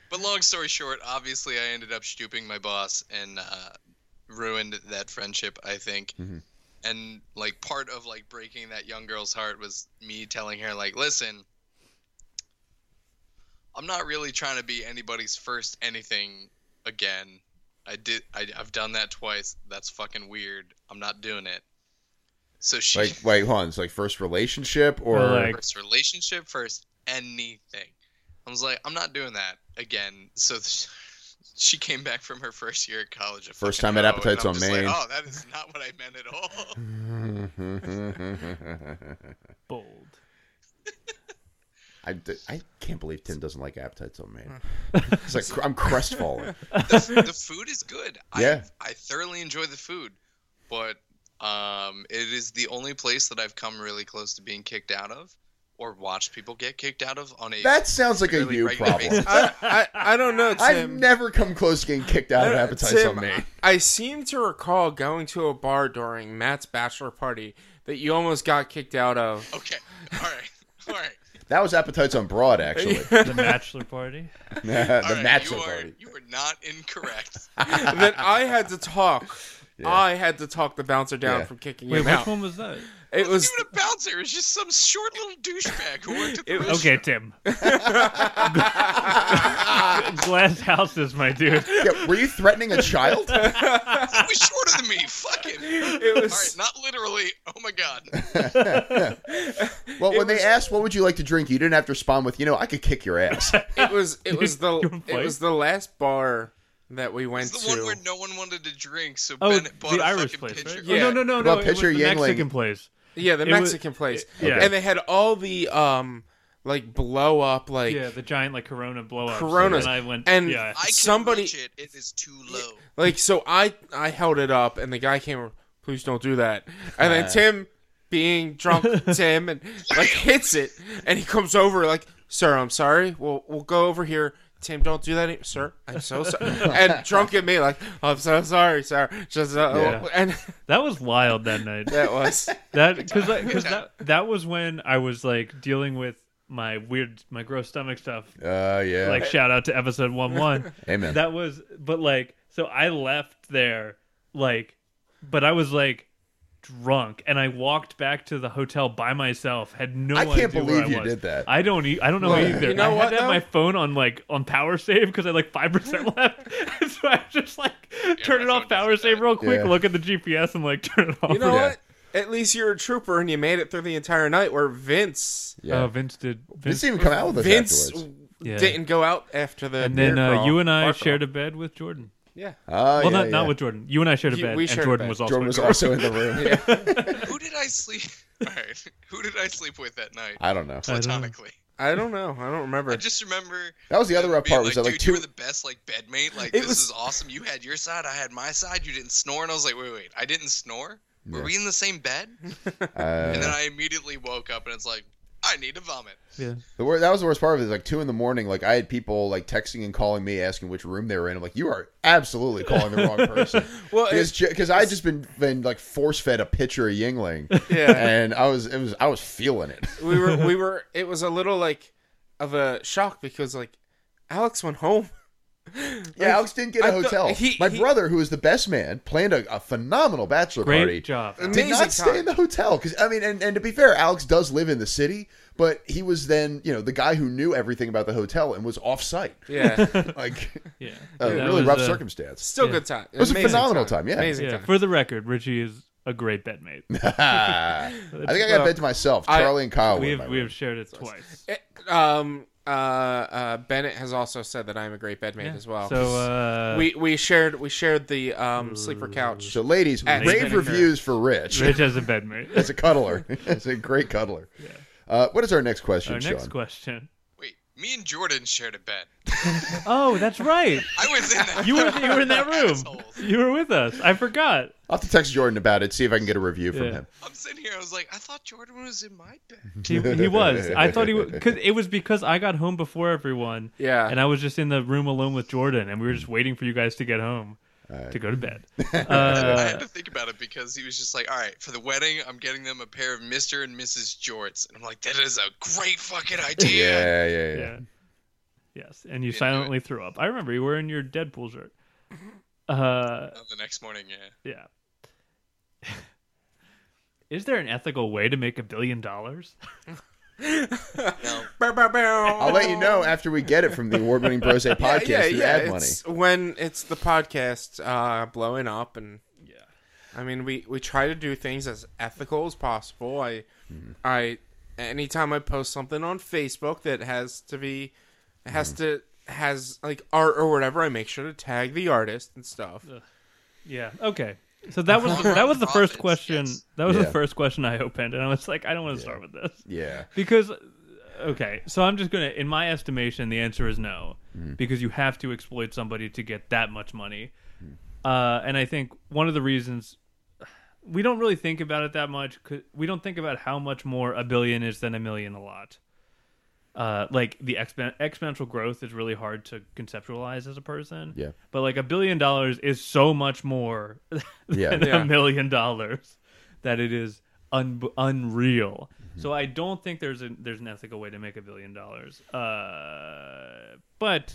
But long story short, obviously I ended up stooping my boss and uh, ruined that friendship. I think, Mhm. and like part of like breaking that young girl's heart was me telling her like, listen, I'm not really trying to be anybody's first anything again. I did. I, I've done that twice. That's fucking weird. I'm not doing it. So she Like, wait, hold on. It's like first relationship or Or, like- first relationship, first anything. I was like, I'm not doing that again. So th- she came back from her first year at college. First time at Appetites on just like, oh, that is not what I meant at all. Bold. I, I can't believe Tim doesn't like appetites on Main. It's like I'm crestfallen. the, the food is good. Yeah. I, I thoroughly enjoy the food, but um, it is the only place that I've come really close to being kicked out of, or watched people get kicked out of on a. That sounds like a Fairly you problem. I, I, I don't know, Tim. I've never come close to getting kicked out of appetites Tim, on Main. I seem to recall going to a bar during Matt's bachelor party that you almost got kicked out of. Okay. All right. All right. That was appetites on Broad, actually. The bachelor party. the All right. bachelor you are, party. You were not incorrect. then I had to talk. I had to talk the bouncer down Yeah. from kicking you. Wait, him which out. one was that? It was even a bouncer. It was just some short little douchebag who worked at the It was- restaurant. Okay, Tim. Glass houses, my dude. Yeah, were you threatening a child? He was shorter than me. Fuck him. it was right, not literally. Oh my god. Well, when they asked what would you like to drink, you didn't have to respond with, you know, I could kick your ass. it was it was the it was the last bar that we went It's the to. one where no one wanted to drink, so Oh, Bennett bought the a Irish fucking place, pitcher. right? Yeah. Oh, no, no, no, Well, no. It was pitcher the Yuengling- Mexican place. Yeah, the it was- Mexican place. yeah. And they had all the um like blow up like Yeah, the giant like Corona blow up. Coronas. And I went. And- yeah. I can Somebody- reach it. It is too low. like so I I held it up and the guy came over, please don't do that. And then. Tim being drunk Tim and like hits it and he comes over like, "Sir, I'm sorry. We'll we'll go over here." Tim, don't do that, sir. I'm so sorry. and drunk at me, like, I'm so sorry, sir. Just uh, Yeah. and that was wild that night. that was That because because that that was when I was like dealing with my weird my gross stomach stuff. Uh, yeah. Like shout out to episode one one. Amen. That was but like so I left there like but I was like drunk and I walked back to the hotel by myself. Had no I can't idea where believe I you was. did that. I don't e- I don't know Well, either. you know I what, had to have my phone on like on power save because I had like five percent left. And so I just like turn my it off does power that. save real quick, Yeah. look at the GPS and like turn it off. You know Yeah. what? At least you're a trooper and you made it through the entire night. Where Vince, yeah. Uh, Vince did. Vince Vince, didn't even come out with us Vince afterwards. Yeah. didn't go out after the. and then beer uh, crawl, you and I bar shared a bed with Jordan. Yeah, Oh, well, yeah, not yeah. not with Jordan. You and I shared a You- bed, we and shared a Jordan bed. was also. Jordan in was the room. also in the room. Who did I sleep? All right. Who did I sleep with that night? I don't know. don't. Platonically. I don't know. I don't remember. I just remember That was the other rough being part. Was that like dude, two? you were the best like bedmate. Like It this was- is awesome. You had your side, I had my side. You didn't snore, and I was like, wait, wait, I didn't snore. Were Yeah. we in the same bed? Uh, And then I immediately woke up, and it's like, I need to vomit. Yeah. The wor- that was the worst part of it. Is like two in the morning. Like I had people like texting and calling me asking which room they were in. I'm like, you are absolutely calling the wrong person. well, Because because I just been been like force fed a pitcher of Yuengling, yeah, and I was it was I was feeling it. we were we were. It was a little like of a shock because like Alex went home. Yeah, Alex didn't get a I thought- hotel. he- My he- brother, who is the best man, planned a, a phenomenal bachelor Great party. job. And- Did Amazing not stay in the hotel because I mean, and, and to be fair, Alex does live in the city, but he was then you know the guy who knew everything about the hotel and was off site. Yeah, Like Yeah. a That really rough uh, circumstance. still Yeah. good time. It was a phenomenal time, yeah. amazing Yeah. time. For the record, Richie is a great bedmate. I think I got Well, bed to myself. I- Charlie and Kyle. we have my we room. have shared it twice. Eh, um, uh, uh, Bennett has also said that I'm a great bedmate Yeah. as well. So uh, we we shared we shared the um sleeper couch. So, ladies, At rave Spinnaker. reviews for Rich Rich has a bedmate. as a cuddler. as a great cuddler. Uh, what is our next question, Our Sean? next question. Wait, Me and Jordan shared a bed. Oh, that's right. I was in that. You were you were in that room. Assholes. You were with us. I forgot. I'll have to text Jordan about it, see if I can get a review from Yeah. him. I'm sitting here. I was like, I thought Jordan was in my bed. He, he was. I thought he was because it was because I got home before everyone. Yeah. And I was just in the room alone with Jordan, and we were just waiting for you guys to get home Alright. to go to bed. I Uh, had to think about it because he was just like, all right, for the wedding, I'm getting them a pair of Mr. and Mrs. Jorts. And I'm like, that is a great fucking idea. Yeah, yeah, yeah. yeah. Yes, and you Into silently threw up. I remember you were in your Deadpool shirt. Uh, Uh, the next morning, yeah. yeah. Is there an ethical way to make a billion dollars? No, Bow, bow, bow. I'll let you know after we get it from the award-winning Brose podcast yeah, through yeah, ad money. it's when it's the podcast uh, blowing up, and Yeah. I mean, we we try to do things as ethical as possible. I, Mm-hmm. I, anytime I post something on Facebook that has to be, has Mm-hmm. to has like art or whatever, I make sure to tag the artist and stuff. Yeah. Okay. So that was that was the first Profits, question. yes. That was Yeah. the first question I opened, and I was like, I don't want to start with this Yeah. because okay. So I'm just gonna, in my estimation, the answer is no, because you have to exploit somebody to get that much money, uh, and I think one of the reasons we don't really think about it that much. 'cause We don't think about how much more a billion is than a million a lot. Uh, like the expo- exponential growth is really hard to conceptualize as a person. Yeah. But like a billion dollars is so much more than Yeah. a million dollars that it is un- unreal. Mm-hmm. So I don't think there's a there's an ethical way to make a billion dollars. Uh, but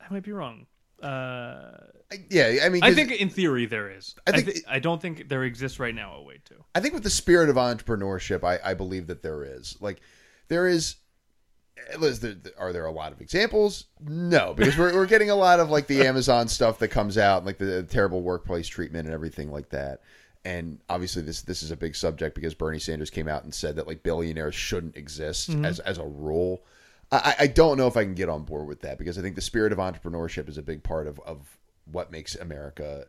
I might be wrong. Uh, Yeah, I mean, I think in theory there is. I I, think- I don't think there exists right now a way to. I think with the spirit of entrepreneurship, I, I believe that there is. Like, there is. Eh, Liz, are there a lot of examples? No, because we're, we're getting a lot of like the Amazon stuff that comes out, like the, terrible workplace treatment and everything like that. And obviously, this this is a big subject because Bernie Sanders came out and said that like billionaires shouldn't exist mm-hmm. as as a rule. I, I don't know if I can get on board with that because I think the spirit of entrepreneurship is a big part of, of what makes America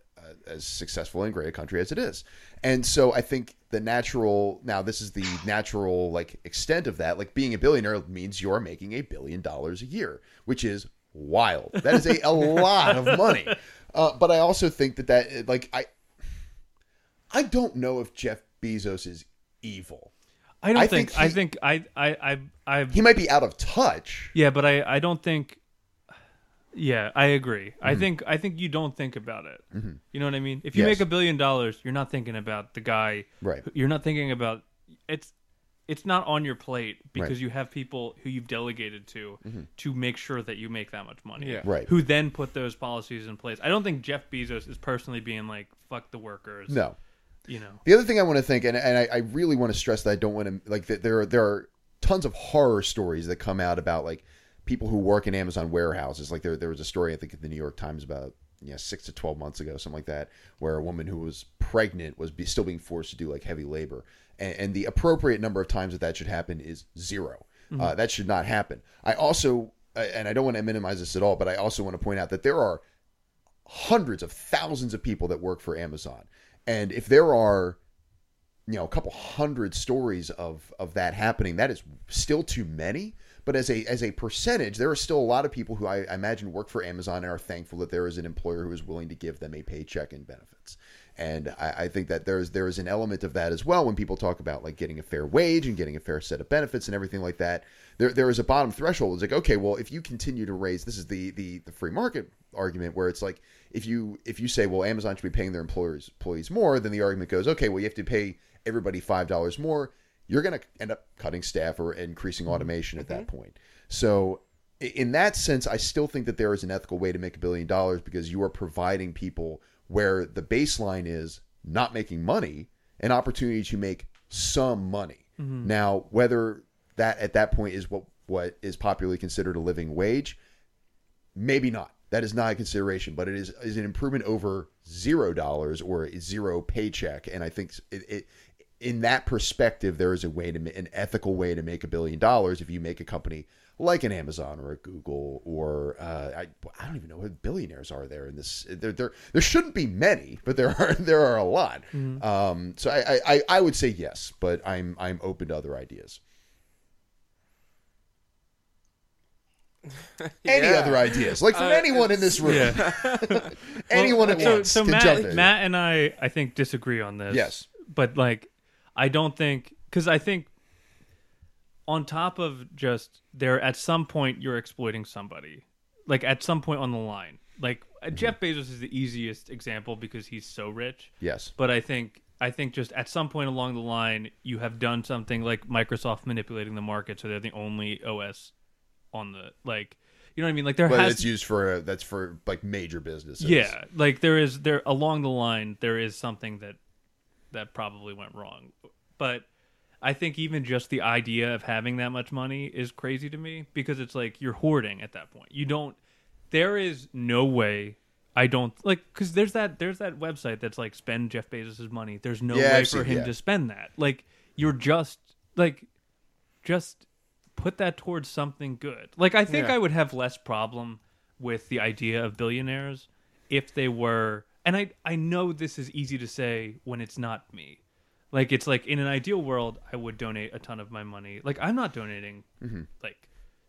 as successful and great a country as it is. And so I think the natural now this is the natural like extent of that. Like being a billionaire means you're making a billion dollars a year, which is wild. That is a, a lot of money. Uh, but I also think that that like I I don't know if Jeff Bezos is evil. I don't I think. think I think I I I I. He might be out of touch. Yeah, but I I don't think. Yeah, I agree. I Mm-hmm. think I think you don't think about it. You know what I mean? If you Yes. make a billion dollars, you're not thinking about the guy. Right. You're not thinking about it's. It's not on your plate because Right. Mm-hmm. you have people who you've delegated to to make sure that you make that much money. Yeah. Right. Who then put those policies in place? I don't think Jeff Bezos is personally being like "fuck the workers." No. You know. The other thing I want to think, and, and I, I really want to stress that I don't want to like that there are there are tons of horror stories that come out about like people who work in Amazon warehouses. Like there there was a story I think in the New York Times about you know six to twelve months ago, something like that, where a woman who was pregnant was be, still being forced to do like heavy labor, and, and the appropriate number of times that that should happen is 0 Uh, that should not happen. I also, uh, and I don't want to minimize this at all, but I also want to point out that there are hundreds of thousands of people that work for Amazon. And if there are, you know, a couple hundred stories of of that happening, that is still too many. But as a as a percentage, there are still a lot of people who I, I imagine work for Amazon and are thankful that there is an employer who is willing to give them a paycheck and benefits. And I, I think that there's there is an element of that as well when people talk about like getting a fair wage and getting a fair set of benefits and everything like that. There there is a bottom threshold. It's like okay, well, if you continue to raise, this is the the the free market argument where it's like if you if you say well Amazon should be paying their employers employees more, then the argument goes okay, well you have to pay everybody five dollars more. You're going to end up cutting staff or increasing mm-hmm. automation at that mm-hmm. point. So in that sense, I still think that there is an ethical way to make a billion dollars because you are providing people where the baseline is not making money an opportunity to make some money. Mm-hmm. Now, whether that at that point is what what is popularly considered a living wage, maybe not. That is not a consideration, but it is is an improvement over zero dollars or zero paycheck. And I think it, it in that perspective, there is a way to an ethical way to make a billion dollars if you make a company like an Amazon or a Google or uh, I, I don't even know what billionaires are there in this. There, there there shouldn't be many, but there are there are a lot. Um, so I, I- I would say yes, but I'm I'm open to other ideas. Any other ideas? Like from Uh, anyone in this room, Yeah. anyone at so, once so Matt. Matt and I, I think, disagree on this. Yes. but like, I don't think because I think on top of just there, at some point you're exploiting somebody. Like at some point on the line, like uh, Jeff Bezos is the easiest example because he's so rich. Yes. But I think I think just at some point along the line, you have done something like Microsoft manipulating the market, so they're the only OS on the like. You know what I mean? Like there But has it's used for uh, that's for like major businesses. yeah, like there is there along the line there is something that that probably went wrong. But I think even just the idea of having that much money is crazy to me because it's like you're hoarding at that point. You don't there is no way I don't like cuz there's that there's that website that's like spend Jeff Bezos's money. There's no Yeah, way I've for seen- him yeah. to spend that. Like you're just like just put that towards something good. Like I think Yeah. I would have less problem with the idea of billionaires if they were and I I know this is easy to say when it's not me. Like it's like in an ideal world I would donate a ton of my money. Like I'm not donating Mm-hmm. like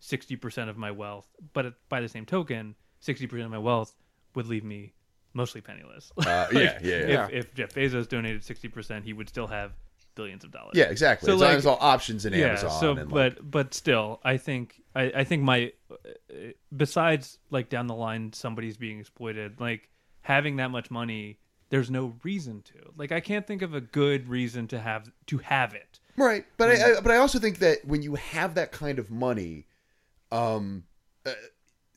60% of my wealth, but by the same token, 60% of my wealth would leave me mostly penniless. Uh, Like, yeah, yeah, yeah. If, if Jeff Bezos donated 60%, he would still have billions of dollars. Yeah, exactly. So, it's, like- all options in Yeah, Amazon. so and like, but but still, I think I, I think my uh, besides like down the line somebody's being exploited, like having that much money, there's no reason to. Like I can't think of a good reason to have to have it. Right, but I, I but I also think that when you have that kind of money, um, uh,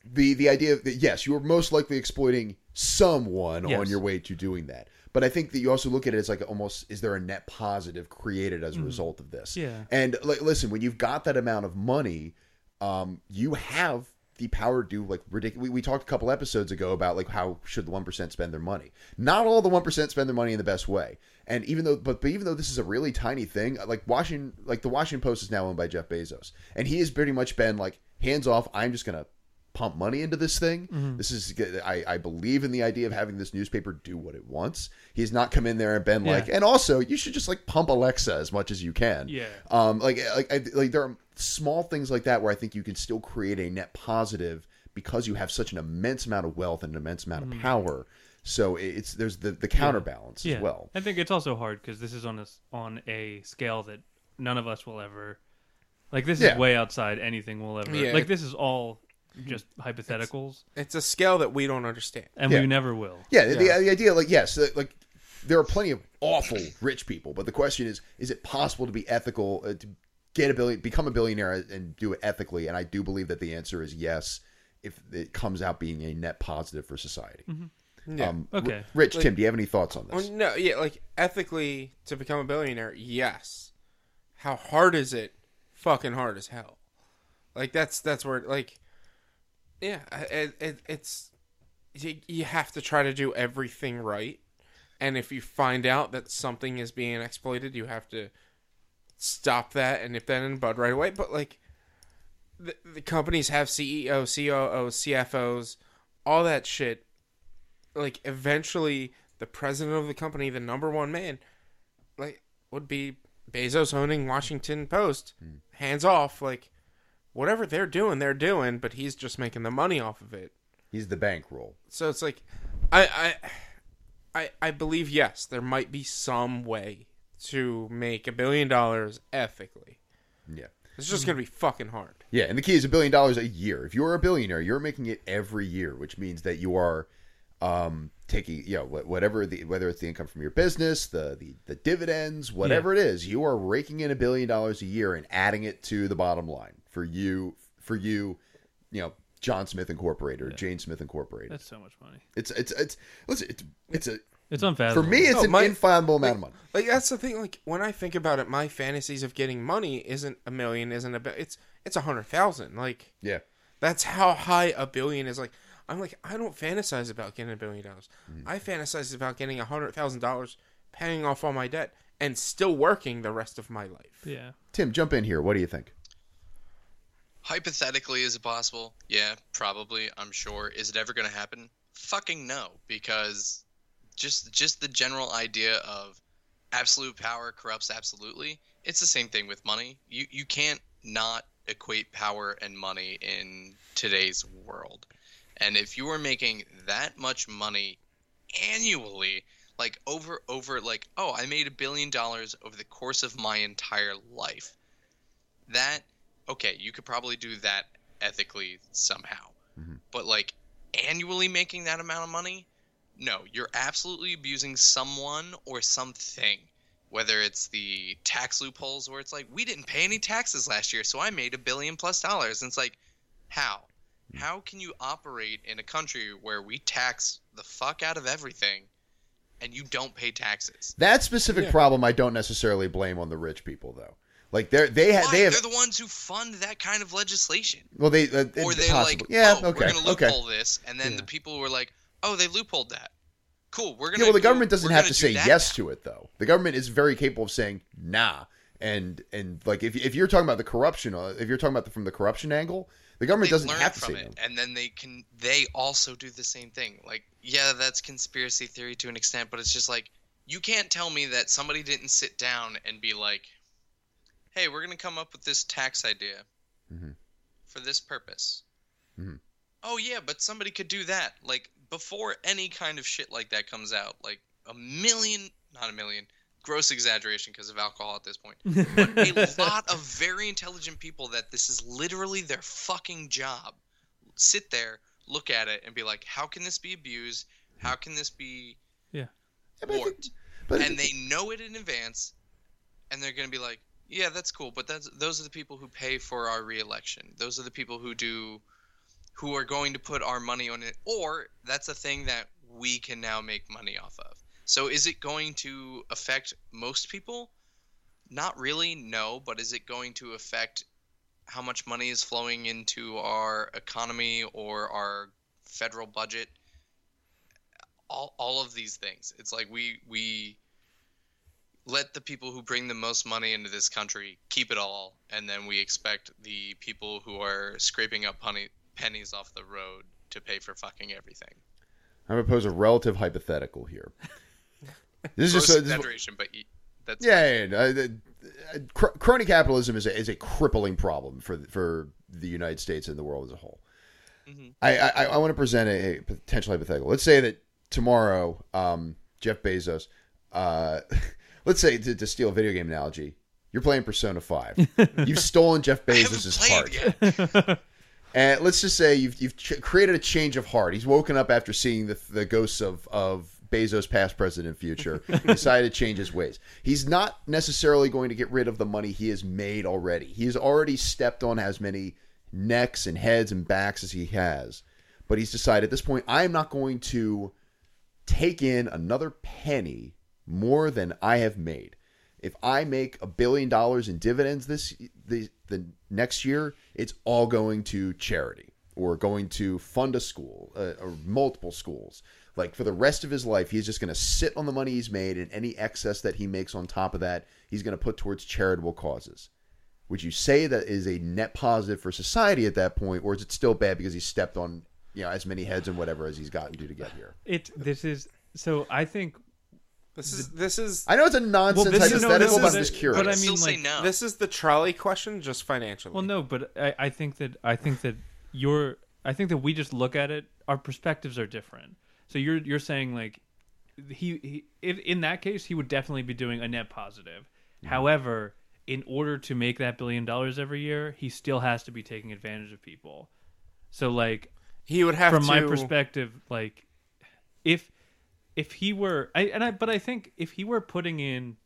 the the idea that yes, you are most likely exploiting someone on your way to doing that. But I think that you also look at it as like almost is there a net positive created as a result of this? Yeah. And like, listen, when you've got that amount of money, um, you have the power to do like ridiculous. We, we talked a couple episodes ago about like how should the one percent spend their money. Not all the one percent spend their money in the best way. And even though, but, but even though this is a really tiny thing, like Washington, like the Washington Post is now owned by Jeff Bezos, and he has pretty much been like hands off. I'm just gonna pump money into this thing. This is I, I believe in the idea of having this newspaper do what it wants. He's not come in there and been Yeah. like, and also you should just like pump Alexa as much as you can. Yeah. Um, like like I, like there are small things like that where I think you can still create a net positive because you have such an immense amount of wealth and an immense amount of power. So it's there's the the counterbalance Mm. Yeah. as well. I think it's also hard because this is on a s- on a scale that none of us will ever. Like this Yeah. is way outside anything we'll ever. Yeah, like this is all just hypotheticals, It's a scale that we don't understand. and Yeah. we never will. Yeah, The, the idea like yes, like- like there are plenty of awful rich people, but the question is is it possible to be ethical uh, to get a billion become a billionaire and do it ethically? And I do believe that the answer is yes if it comes out being a net positive for society. Yeah. Um, Okay. R- Rich, Like- Tim, do you have any thoughts on this? no, yeah, like ethically to become a billionaire, yes. How hard is it? Fucking hard as hell. Like that's that's where like, yeah, it, it, it's you, you have to try to do everything right, and if you find out that something is being exploited, you have to stop that and nip that in the bud right away. But like, the, the companies have CEO, COO, CFOs, all that shit like eventually the president of the company, the number one man, like would be Bezos owning Washington Post. Hmm. Hands off, like whatever they're doing, they're doing, but he's just making the money off of it. He's the bankroll. So it's like I I I, I believe yes, there might be some way to make a billion dollars ethically. Yeah. It's just gonna be fucking hard. Yeah, and the key is a billion dollars a year. If you're a billionaire, you're making it every year, which means that you are um, taking, you know, whatever the whether it's the income from your business, the the, the dividends, whatever it is, you are raking in a billion dollars a year and adding it to the bottom line for you, for you, you know, John Smith Incorporated or Jane Smith Incorporated. That's so much money. It's it's it's listen, it's it's a It's unfathomable. for me it's No, an my- infinable amount of money. Like that's the thing. Like when I think about it, my fantasies of getting money isn't a million, isn't a bi- it's it's a hundred thousand. Like Yeah. That's how high a billion is. Like I'm like I don't fantasize about getting a billion dollars. Mm. I fantasize about getting a hundred thousand dollars, paying off all my debt, and still working the rest of my life. Yeah. Tim, jump in here. What do you think? Hypothetically, is it possible? Yeah, probably. I'm sure. Is it ever going to happen? Fucking no, because just just the general idea of absolute power corrupts absolutely. It's the same thing with money. You you can't not equate power and money in today's world. And if you are making that much money annually, like over over like, oh, I made a billion dollars over the course of my entire life. That okay, you could probably do that ethically somehow. Mhm. But like annually making that amount of money? No, you're absolutely abusing someone or something. Whether it's the tax loopholes where it's like, we didn't pay any taxes last year, so I made a billion plus dollars. And it's like, how? How can you operate in a country where we tax the fuck out of everything and you don't pay taxes? That specific Yeah. problem, I don't necessarily blame on the rich people though. Like they're they have Why? they have They're the ones who fund that kind of legislation. well they uh, Or they're possibly. like, yeah oh, okay we're going to okay loophole this. And then Yeah. the people were like, oh, they loopholed that. Cool. We're gonna. yeah well the government doesn't have to do say yes now. to it though. The government is very capable of saying nah and and like if if you're talking about the corruption uh, if you're talking about the, from the corruption angle the government They've doesn't have to from say it, no. and then they can they also do the same thing. Like, yeah, that's conspiracy theory to an extent, but it's just like you can't tell me that somebody didn't sit down and be like, "Hey, we're gonna come up with this tax idea Mhm. for this purpose." Mhm. Oh yeah, but somebody could do that. Like before any kind of shit like that comes out, like a million, not a million, gross exaggeration because of alcohol at this point. But a lot of very intelligent people that this is literally their fucking job sit there, look at it, and be like, how can this be abused? How can this be Yeah, but I think- warped? but And they know it in advance, and they're going to be like, yeah, that's cool, but that's those are the people who pay for our reelection. Those are the people who do, who are going to put our money on it, or that's a thing that we can now make money off of. So is it going to affect most people? Not really, no, but is it going to affect how much money is flowing into our economy or our federal budget? All, all of these things. It's like we we let the people who bring the most money into this country keep it all, and then we expect the people who are scraping up honey, pennies off the road to pay for fucking everything. I'm gonna pose a relative hypothetical here. This is Gross just a, this is- exaggeration, but y- that's yeah, yeah, yeah. Uh, the- uh, cr- crony capitalism is a, is a crippling problem for the- for the United States and the world as a whole. Mhm. I I, I want to present a, a potential hypothetical. Let's say that tomorrow, um, Jeff Bezos, uh, let's say to, to steal a video game analogy, you're playing Persona Five. You've stolen Jeff I haven't Bezos's heart. And let's just say you've you've ch- created a change of heart. He's woken up after seeing the the ghosts of of Bezos, past, present, and future. Decided to change his ways. He's not necessarily going to get rid of the money he has made already. He has already stepped on as many necks and heads and backs as he has. But he's decided at this point, I am not going to take in another penny more than I have made. If I make a billion dollars in dividends this the the next year, it's all going to charity or going to fund a school uh, or multiple schools. Like for the rest of his life, he's just going to sit on the money he's made, and any excess that he makes on top of that, he's going to put towards charitable causes. Would you say that is a net positive for society at that point, or is it still bad because he stepped on you know as many heads and whatever as he's gotten to to get here? It this is so I think This is this is I know it's a nonsense this is- no, hypothetical, this but is- I'm just curious. but I mean, like, no. this is the trolley question, just financially. well no, but I, I think that I think that your I think that we just look at it. Our perspectives are different. So you're you're saying like he, he if, in that case he would definitely be doing a net positive. Mm-hmm. However, in order to make that billion dollars every year, he still has to be taking advantage of people. So like he would have from to. my perspective, like if if he were, I and I, but I think if he were putting in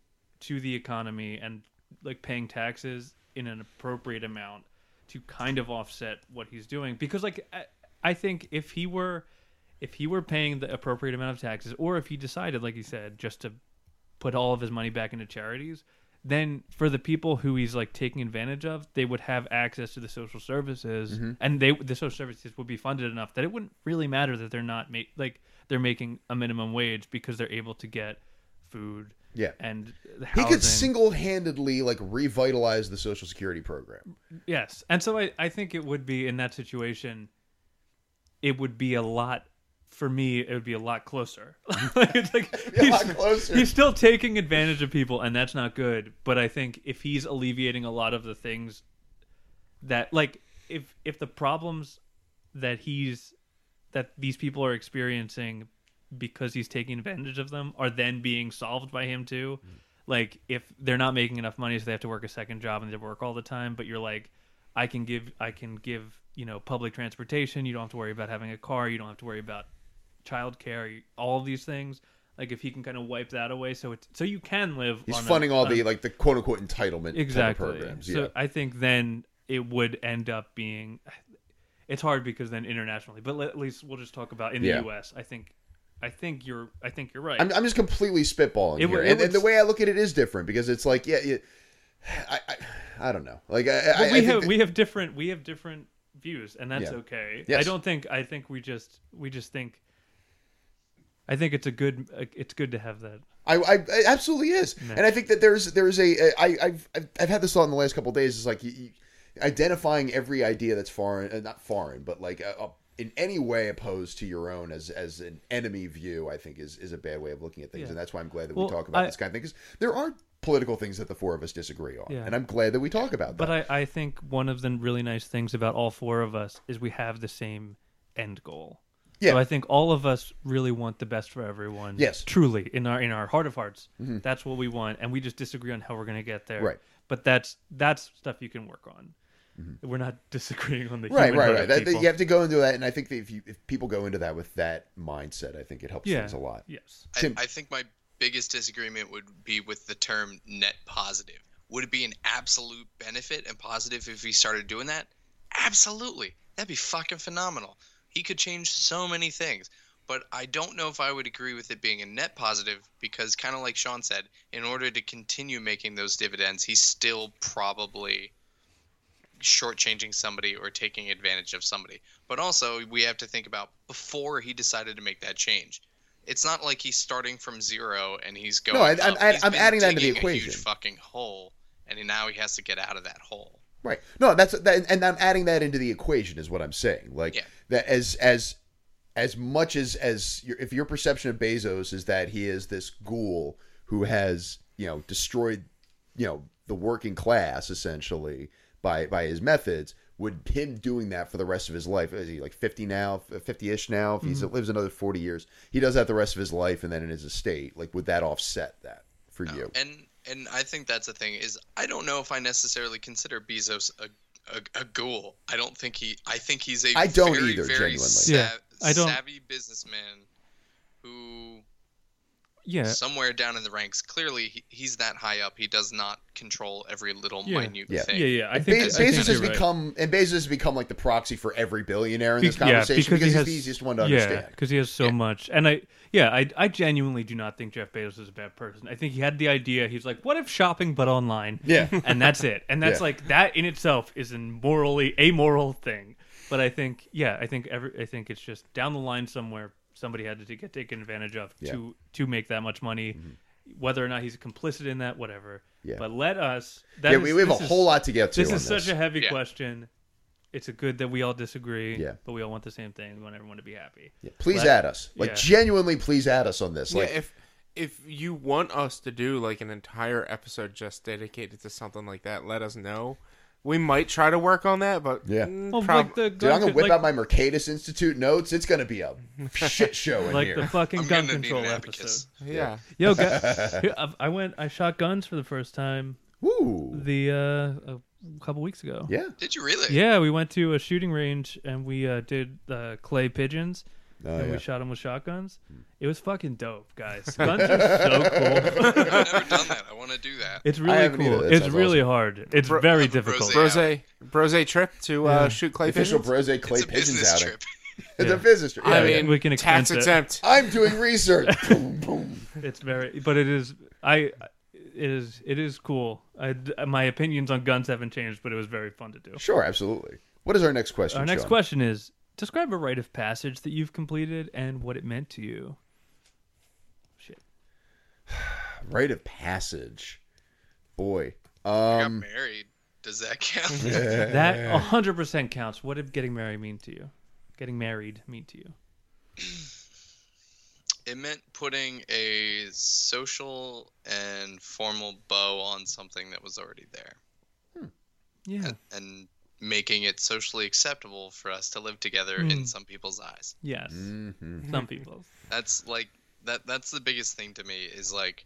to the economy and like paying taxes in an appropriate amount to kind of offset what he's doing, because like I, I think if he were if he were paying the appropriate amount of taxes, or if he decided, like he said, just to put all of his money back into charities, then for the people who he's like taking advantage of, they would have access to the social services, mm-hmm. and they the social services would be funded enough that it wouldn't really matter that they're not make like they're making a minimum wage because they're able to get food Yeah. and He could single-handedly like revitalize the Social Security program. Yes, and so I, I think it would be in that situation. It would be a lot for me. It would be a lot closer. like, it's like he's, lot closer. he's still taking advantage of people, and that's not good. But I think if he's alleviating a lot of the things that like if if the problems that he's that these people are experiencing because he's taking advantage of them are then being solved by him too. Mm. Like if they're not making enough money, so they have to work a second job and they work all the time. But you're like, I can give, I can give, you know, public transportation. You don't have to worry about having a car. You don't have to worry about childcare. All of these things. Like if he can kind of wipe that away, so it's so you can live. He's on a- funding all a- the like the quote unquote entitlement exactly. programs. So I think then it would end up being. It's hard because then internationally, but at least we'll just talk about in the Yeah. U.S. I think, I think you're, I think you're right. I'm, I'm just completely spitballing It here, would- it and, and the way I look at it is different because it's like, yeah, yeah I, I, I don't know. Like, I, I, But I we think have that- we have different we have different views, and that's Yeah. okay. Yes. I don't think I think we just we just think. I think it's a good it's good to have that. I, I it absolutely is, and I think that there's there's a I I've I've, I've had this thought in the last couple of days. Is like you, you, identifying every idea that's foreign, uh, not foreign, but like uh, uh, in any way opposed to your own as as an enemy view. I think is is a bad way of looking at things, Yeah. and that's why I'm glad that Well, we talk about I- this kind of thing because there are political things that the four of us disagree on, Yeah. and I'm glad that we talk about But that. I, I think one of the really nice things about all four of us is we have the same end goal. Yeah. So I think all of us really want the best for everyone. Yes. Mm-hmm. Truly, in our in our heart of hearts, that's what we want, and we just disagree on how we're going to get there. Right. But that's that's stuff you can work on. Mm-hmm. We're not disagreeing on the Right, human right, right. That, that you have to go into that, and I think that if you if people go into that with that mindset, I think it helps yeah. things a lot. Yes. I, I think my biggest disagreement would be with the term net positive. Would it be an absolute benefit and positive if he started doing that? Absolutely. That'd be fucking phenomenal. He could change so many things. But I don't know if I would agree with it being a net positive because, kind of like Sean said, in order to continue making those dividends, he's still probably shortchanging somebody or taking advantage of somebody. But also, we have to think about before he decided to make that change. It's not like he's starting from zero and he's going. No, I- up. I'm- I- He's I'm been adding that into the digging a equation. huge fucking hole, and now he has to get out of that hole. Right. No, that's that, and I'm adding that into the equation is what I'm saying. Like Yeah. that as as as much as as your, if your perception of Bezos is that he is this ghoul who has you know destroyed you know the working class essentially by by his methods. Would him doing that for the rest of his life? Is he like fifty now, fifty-ish now? If he mm-hmm. lives another forty years, he does that the rest of his life, and then in his estate, like would that offset that for you? And and I think that's the thing is I don't know if I necessarily consider Bezos a a, a ghoul. I don't think he. I think he's a I don't very, either, very genuinely. sa- Yeah, I don't- savvy businessman who Yeah. somewhere down in the ranks. Clearly, he, he's that high up. He does not control every little Yeah. minute Yeah. thing. Yeah, yeah. I And think, Be- I Bezos think has you're right. become and Bezos has become like the proxy for every billionaire in Be- this conversation because, he he's has- the easiest one to yeah, understand. because he has so Yeah. much. And I, yeah, I, I genuinely do not think Jeff Bezos is a bad person. I think he had the idea. He's like, what if shopping but online? Yeah. and that's it. And that's Yeah. like that in itself is a morally amoral thing. But I think, yeah, I think every, I think it's just down the line somewhere somebody had to get taken advantage of Yeah. Mm-hmm. to to make that much money. Whether or not he's complicit in that, whatever. Yeah. But let us. That yeah, is- we, we have a is- whole lot to get to. This on is such a heavy Yeah. question. It's a good that we all disagree. Yeah. But we all want the same thing. We want everyone to be happy. Yeah, please Let- add us, like yeah. genuinely, please add us on this. Like, yeah, if if you want us to do like an entire episode just dedicated to something like that, let us know. We might try to work on that, but Yeah. mm, Well, prob- like the dude, I'm gonna whip like, out my Mercatus Institute notes. It's gonna be a shit show in like here. the fucking I'm gun gonna need control an episode. abacus. yeah. Yo, gu- I've- I went. I shot guns for the first time Woo. the uh, a couple weeks ago. Yeah. Did you really? Yeah, we went to a shooting range and we uh, did uh, clay pigeons Oh, and yeah. we shot them with shotguns. It was fucking dope, guys. Guns are so cool. I've never done that. I want to do that. It's really haven't either. cool. That It's sounds really awesome. hard. It's Bro- very have a difficult. brose- Brose Brose trip to uh, Yeah. shoot clay Official pigeons. Brose clay it's a pigeons business outing. trip. It's Yeah. a business trip. I Yeah, mean, we can tax it. exempt. I'm doing research. boom, boom. It's very, but it is. I. It is. It is cool. I, my opinions on guns haven't changed, but it was very fun to do. Sure, absolutely. What is our next question? Our next Sean? question is: Describe a rite of passage that you've completed and what it meant to you. Shit. Rite of passage. Boy. I got Um. married. Does that count? That hundred percent counts. What did getting married mean to you? Getting married mean to you? it meant putting a social and formal bow on something that was already there. Yeah. And, and making it socially acceptable for us to live together Hmm. in some people's eyes. Yes. hmm Some people. That's like that that's the biggest thing to me is like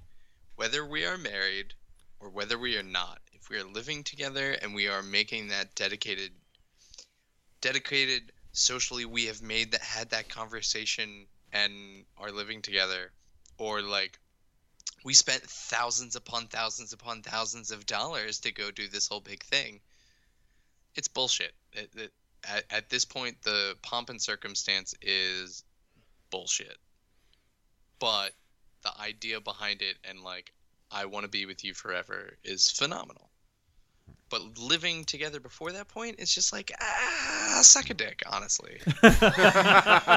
whether we are married or whether we are not. If we are living together and we are making that dedicated dedicated socially we have made that had that conversation and are living together or like we spent thousands upon thousands upon thousands of dollars to go do this whole big thing. It's bullshit. It, it, at, at this point, the pomp and circumstance is bullshit. But the idea behind it and like, I want to be with you forever is phenomenal. But living together before that point, it's just like, ah, suck a dick, honestly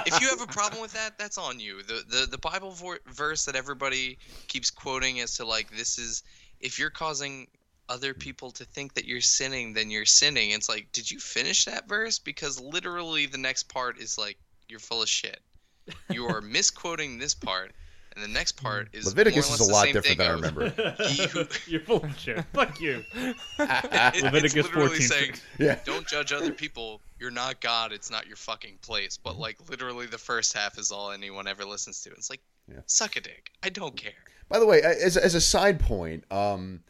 if you have a problem with that, that's on you. The the the Bible verse that everybody keeps quoting as to like this is if you're causing other people to think that you're sinning, then you're sinning. It's like, did you finish that verse? Because literally the next part is like you're full of shit. You are misquoting this part, and the next part is Leviticus more or is a lot different thing than I remember. He who- You're full of shit. Fuck you. It- Leviticus it's literally 14, saying yeah. don't judge other people. You're not God. It's not your fucking place. But like literally, the first half is all anyone ever listens to. It's like, Yeah. suck a dick. I don't care. By the way, as, as a side point, um,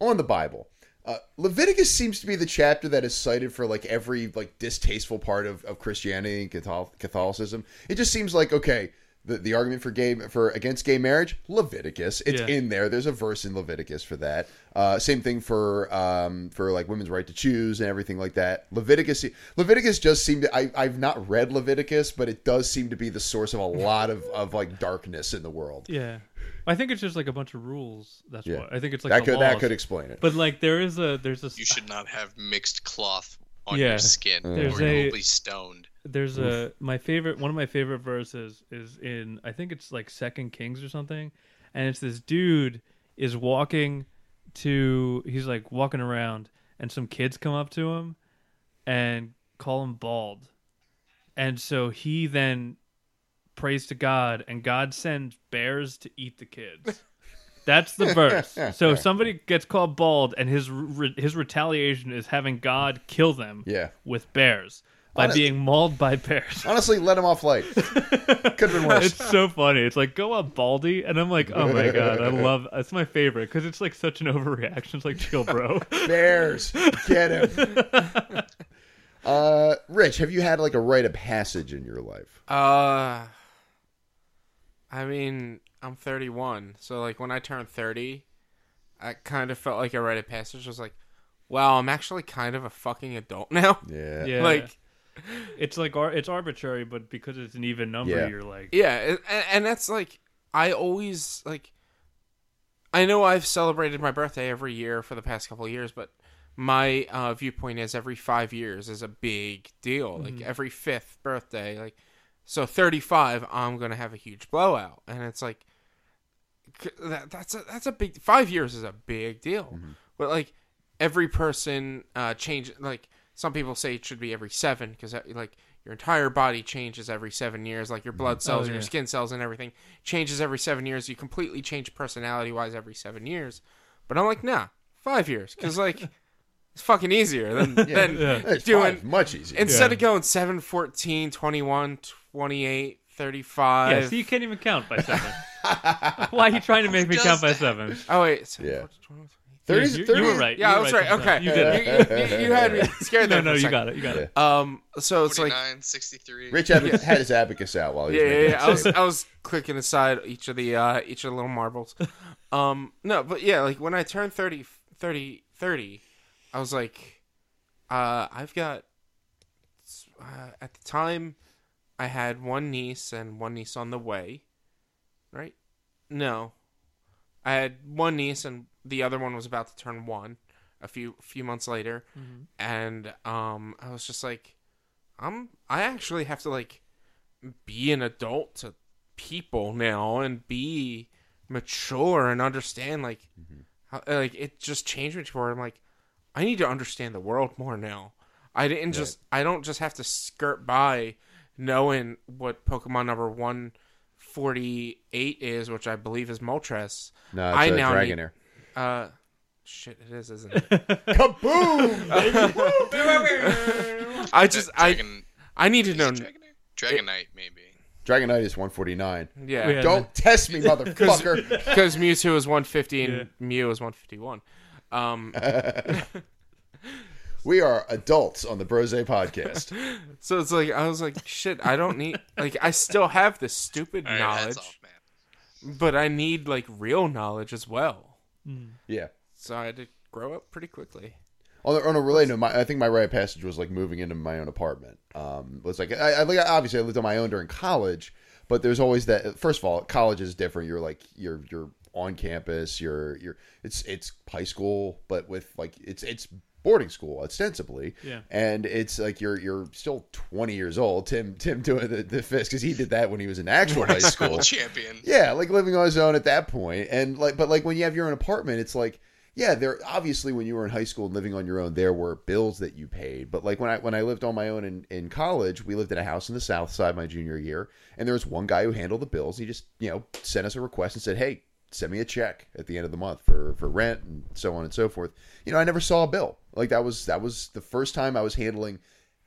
on the Bible, uh, Leviticus seems to be the chapter that is cited for like every like distasteful part of, of Christianity and Catholicism. It just seems like okay, the, the argument for gay for against gay marriage, Leviticus, it's Yeah. in there. There's a verse in Leviticus for that. Uh, same thing for um, for like women's right to choose and everything like that. Leviticus, Leviticus just seemed to. I, I've not read Leviticus, but it does seem to be the source of a lot of, of like darkness in the world. Yeah. I think it's just like a bunch of rules. That's Yeah. what I think it's like that the could that could explain it. But like there is a there's a You should not have mixed cloth on Yeah. your skin, There's or you'll be stoned. There's a my favorite one of my favorite verses is in I think it's like Second Kings or something, and it's this dude is walking to he's like walking around and some kids come up to him and call him bald, and so he then prays to God and God sends bears to eat the kids. That's the verse. So somebody gets called bald, and his re- his retaliation is having God kill them Yeah. with bears by Honest- being mauled by bears. Honestly, let him off light. Could have been worse. It's so funny. It's like go up baldy, and I'm like, oh my god, I love. It's my favorite because it's like such an overreaction. It's like chill, bro. Bears, get him. Uh, Rich, have you had like a rite of passage in your life? Uh, I mean, I'm 31, so like when I turned 30, I kind of felt like a rite of passage. I was like, wow, I'm actually kind of a fucking adult now. Yeah. Yeah, Like, it's like ar- it's arbitrary, but because it's an even number, Yeah. you're like, yeah, and, and that's like, I always like. I know I've celebrated my birthday every year for the past couple of years, but my uh, viewpoint is every five years is a big deal. Like every fifth birthday, like so 35, I'm gonna have a huge blowout, and it's like that, that's a that's a big five years is a big deal. But like every person uh, change like some people say it should be every seven because uh, like your entire body changes every seven years like your mm-hmm. blood cells Oh, and your skin cells and everything changes every seven years you completely change personality wise every seven years but i'm like nah five years because like it's fucking easier than, than Yeah. Doing fine. much easier. instead Yeah. of going 7 14 21 28 35 yeah. So you can't even count by seven. Why are you trying to make me Who count by seven? oh wait Yeah. 21, 30, you, 30 you were right. yeah You i was right. right okay You did. it. you, you, you had me scared there no, for a you got it. You got it. um so it's like 49, 63. Rich had, had his abacus out while he was yeah, yeah, yeah. I was. I was clicking aside each of the uh each of the little marbles. Um no, but yeah, like when I turned 30 30 30, I was like uh I've got uh, at the time I had one niece and one niece on the way. Right? No. I had one niece and the other one was about to turn 1 a few few months later and um I was just like I'm I actually have to like be an adult to people now and be mature and understand like how like it just changed me to where I'm like I need to understand the world more now. I didn't just I don't just have to skirt by knowing what Pokemon number one forty eight is, which I believe is Moltres. No, it's I a now Dragonair. need- Uh shit, it is, isn't it? Kaboom! I just I Dragon, I need to know. it Dragonite? Dragonite, maybe. Dragonite is 149. Yeah, Yeah. Don't test me, motherfucker. because Mewtwo is 150 and Yeah. Mew is 151. Um, we are adults on the Brose podcast. so it's like I was like, shit, I don't need like I still have this stupid All right, knowledge, heads off, man. but I need like real knowledge as well. Yeah. So I had to grow up pretty quickly. On a, on a related note, my, I think my rite of passage was like moving into my own apartment. Um, was like I, I like obviously I lived on my own during college, but there's always that. First of all, college is different. You're like you're you're on campus. You're you're it's it's high school, but with like it's it's boarding school ostensibly. Yeah. And it's like you're you're still 20 years old. Tim Tim doing the, the fist because he did that when he was in actual high school. School champion. Yeah, like living on his own at that point, and like, but like when you have your own apartment, it's like, yeah, there obviously when you were in high school and living on your own, there were bills that you paid. But like when I when I lived on my own in, in college, we lived in a house in the South Side my junior year, and there was one guy who handled the bills. He just you know sent us a request and said, hey, send me a check at the end of the month for for rent and so on and so forth. You know, I never saw a bill. Like that was that was the first time I was handling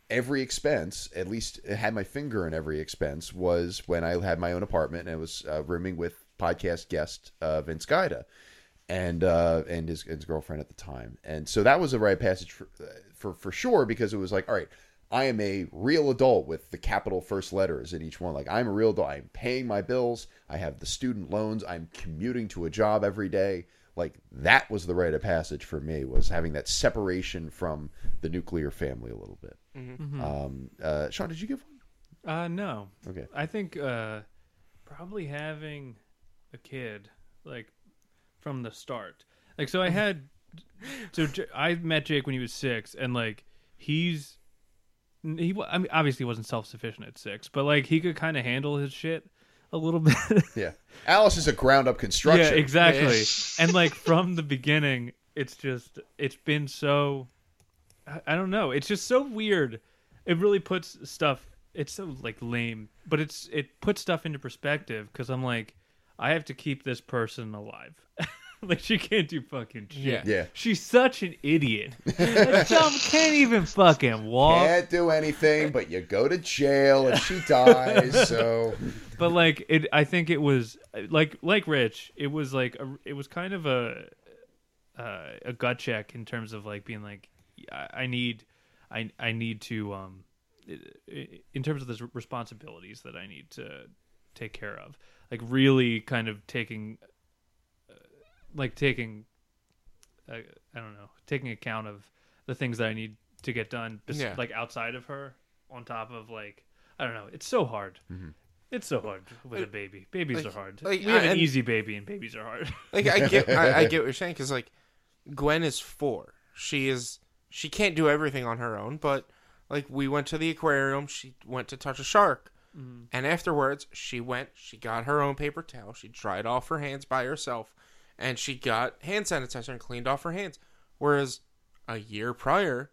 every expense, at least had my finger in every expense, was when I had my own apartment and I was uh, rooming with podcast guest uh, Vince Guida and uh, and his, his girlfriend at the time. And so that was a rite passage for, for for sure because it was like, all right, I am a real adult with the capital first letters in each one. Like I'm a real adult. I'm paying my bills. I have the student loans. I'm commuting to a job every day. Like that was the rite of passage for me was having that separation from the nuclear family a little bit. Um, uh, Sean, did you give one? Uh, no. Okay. I think uh, probably having a kid like from the start. Like, so I had. So J- I met Jake when he was six, and like he's he. I mean, obviously he wasn't self sufficient at six, but like he could kind of handle his shit a little bit. Yeah. Alice is a ground up construction. Yeah, exactly. and like from the beginning, it's just it's been so I, I don't know. It's just so weird. It really puts stuff. It's so like lame, but it's it puts stuff into perspective because I'm like, I have to keep this person alive. like she can't do fucking shit. Yeah. Yeah. She's such an idiot. That dumb can't even fucking walk. Can't do anything, but you go to jail if she dies. So but like it i think it was like like rich it was like a, it was kind of a uh, a gut check in terms of like being like i, I need i i need to um in terms of the responsibilities that i need to take care of like really kind of taking like taking uh, i don't know taking account of the things that i need to get done bes- Yeah. like outside of her on top of like i don't know it's so hard it's so hard with a baby. Babies are hard. like, we have an and- easy baby, and babies are hard. Like I get, I, I get what you're saying because like Gwen is four. She is she can't do everything on her own, but like we went to the aquarium. She went to touch a shark, and afterwards she went. She got her own paper towel. She dried off her hands by herself, and she got hand sanitizer and cleaned off her hands. Whereas a year prior,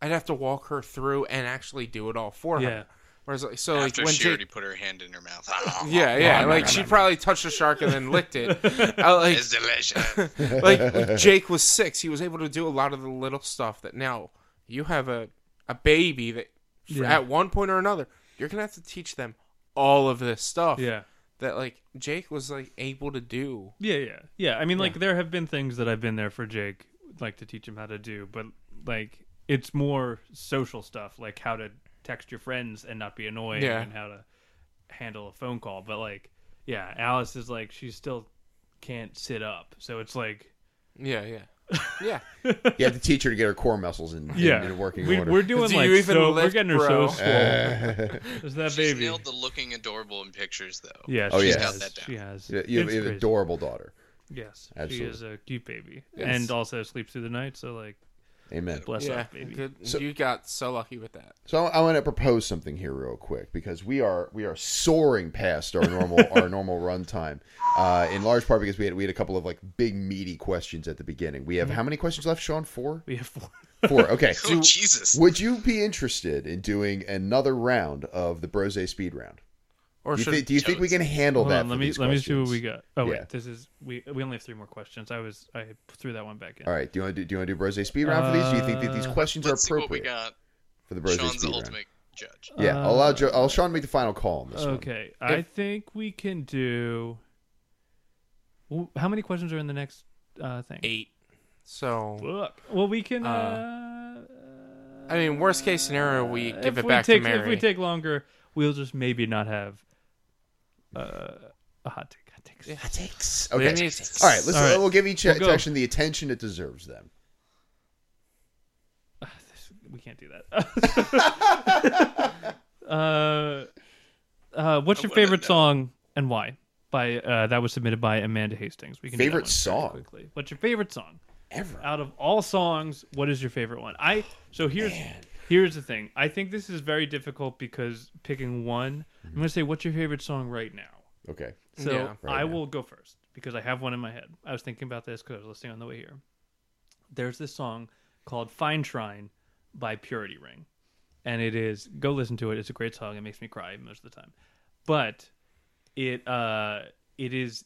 I'd have to walk her through and actually do it all for Yeah. her. Whereas like so like when she Jake, already put her hand in her mouth. Oh, yeah oh, yeah oh, like she probably touched the shark and then licked it. I, like It's delicious. like Jake was six, he was able to do a lot of the little stuff that now you have a a baby that Yeah. at one point or another you're gonna have to teach them all of this stuff yeah, that like Jake was like able to do. yeah, yeah, yeah. I mean, like there have been things that I've been there for Jake, like to teach him how to do, but like it's more social stuff, like how to text your friends and not be annoying, Yeah. and how to handle a phone call. But like, yeah, Alice is like she still can't sit up, so it's like. Yeah, yeah, yeah. you have to teach her to get her core muscles in, in, Yeah, in working we, order. we're doing Do like you even so. we're getting her bro? so swole. There's that She's baby. nailed the looking adorable in pictures, though. Yeah, Oh, she yeah. has. Got that down. She has. you you have you have an adorable daughter. Yes, Absolutely. she is a cute baby, Yes. and also sleeps through the night. So like, Amen. bless yeah, that baby. good. So- you got so lucky with that. So I want to propose something here real quick because we are we are soaring past our normal our normal run time, uh, in large part because we had we had a couple of like big meaty questions at the beginning. We have how many questions left, Sean? Four. We have four. Four. Okay. Oh, Jesus. Would you be interested in doing another round of the Brose Speed Round? Or Do you, should thi- do you think we can handle Hold that? on, let me these let me see what we got. Oh Yeah. wait, this is we we only have three more questions. I was I threw that one back in. All right. Do you want to do, do you want to do Brose speed round for these? Do you think that these Uh, questions Let's are see what we appropriate got. for the Brose Sean's speed the round? ultimate judge. Yeah, I'll allow Joe, I'll Sean make the final call on this one. Okay, I think we can do. How many questions are in the next uh, thing? eight. So Look, well, we can. Uh, Uh, I mean, worst case scenario, we give it we back take, to Mary. If we take longer, we'll just maybe not have uh, a hot take. Hot takes. Hot takes. We Okay. need- All right. Let's. All right. We'll give each We'll go. section the attention it deserves. Then. Uh, this- we can't do that. uh, uh, what's your favorite know. song and why? By uh, that was submitted by Amanda Hastings. We can do that Favorite song? Quickly. What's your favorite song? Ever. out of all songs, what is your favorite one? I so here's here's the thing. I think this is very difficult because picking one, I'm gonna say what's your favorite song right now. Okay. So Yeah. Right I now. will go first because I have one in my head. I was thinking about this because I was listening on the way here. There's this song called "Fine Shrine" by Purity Ring, and it is go listen to it. It's a great song. It makes me cry most of the time, but it uh it is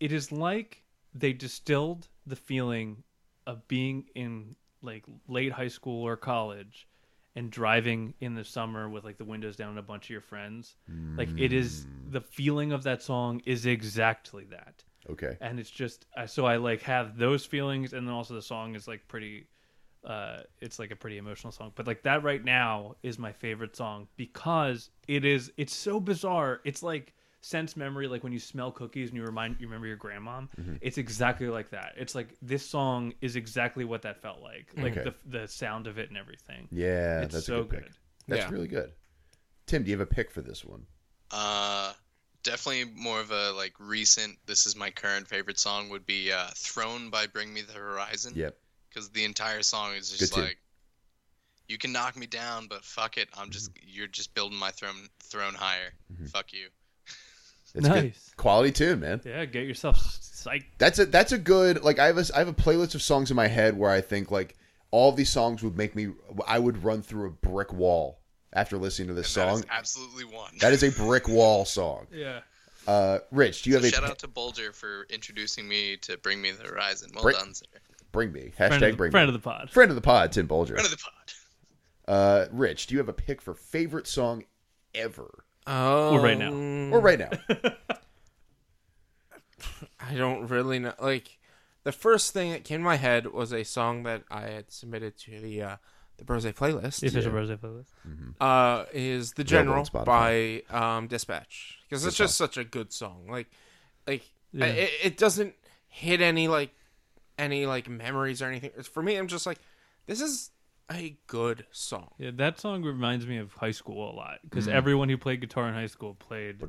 it is like they distilled the feeling of being in like late high school or college and driving in the summer with like the windows down and a bunch of your friends like it is the feeling of that song is exactly that. Okay. and it's just so i like have those feelings and then also the song is like pretty uh it's like a pretty emotional song. But like that right now is my favorite song because it is it's so bizarre. It's like sense memory like when you smell cookies and you remind you remember your grandma Mm-hmm. it's exactly like that it's like this song is exactly what that felt like like Okay. the the sound of it and everything Yeah, it's that's so a good pick. good That's Yeah. really good. Tim, do you have a pick for this one? Uh, definitely more of a like recent. This is my current favorite song. Would be uh, "Throne" by Bring Me the Horizon. Yep. Because the entire song is just tune. like, you can knock me down, but fuck it, I'm just Mm-hmm. you're just building my throne throne higher. Fuck you. It's good. nice Quality tune, man. yeah get yourself psyched That's a that's a good like I have a I have a playlist of songs in my head where I think like all of these songs would make me I would run through a brick wall after listening to this And that song. is absolutely one. That is a brick wall song. yeah Uh, Rich, do you have a Shout out to Bulger for introducing me to Bring Me the Horizon. Well Bring- done, sir. bring me friend, hashtag of, the, bring friend me of the pod friend of the pod Tim Bolger. Friend of the pod. Uh, Rich, do you have a pick for favorite song ever Oh, right now. or right now? I don't really know. Like, the first thing that came to my head was a song that I had submitted to the uh, the Brose playlist. the official Yeah. Brose playlist uh, is the Available on general by um, Dispatch because it's just such a good song. Like, like Yeah. it, it doesn't hit any like any like memories or anything. For me, I'm just like, this is a good song. Yeah, that song reminds me of high school a lot because Mm. everyone who played guitar in high school played.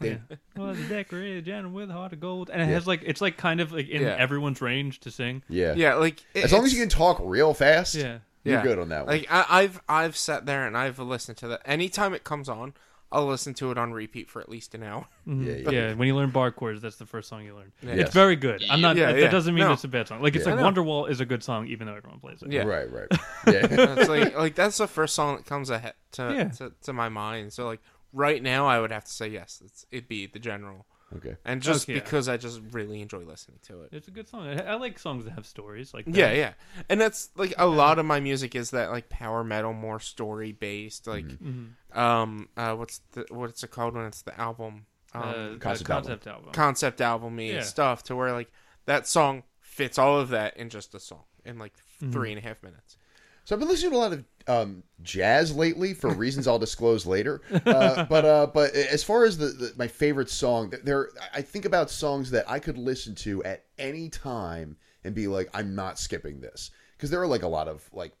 yeah. Well, the decorated gentleman with a heart of gold, and it Yeah. has like it's like kind of like in Yeah. everyone's range to sing. Yeah, yeah, like it- As long as you can talk real fast, Yeah, you're Yeah. good on that one. Like I, I've I've sat there and I've listened to that. Anytime it comes on, I'll listen to it on repeat for at least an hour. Mhm. Yeah, yeah, yeah. When you learn bar chords, that's the first song you learn. Yeah. Yes. It's very good. I'm not. Yeah, that, yeah. that doesn't mean No. it's a bad song. Like it's Yeah. like I know. Wonderwall is a good song, even though everyone plays it. Yeah. Right, right. Yeah. it's like like that's the first song that comes ahead to, Yeah. to to my mind. So like right now, I would have to say yes. It's, it'd be the general, okay. and just Okay. because I just really enjoy listening to it. It's a good song. I, I like songs that have stories. Like that. Yeah, yeah, and that's like a lot of my music is that like power metal, more story based. Like, Mhm. um, uh, what's the what's it called when it's the album? Um, Uh, the Concept concept, album. concept album y Yeah. stuff to where like that song fits all of that in just a song in like Mm-hmm. three and a half minutes. So I've been listening to a lot of um, jazz lately for reasons I'll disclose later. Uh, but uh, but as far as the, the my favorite song, there I think about songs that I could listen to at any time and be like, I'm not skipping this because there are like a lot of like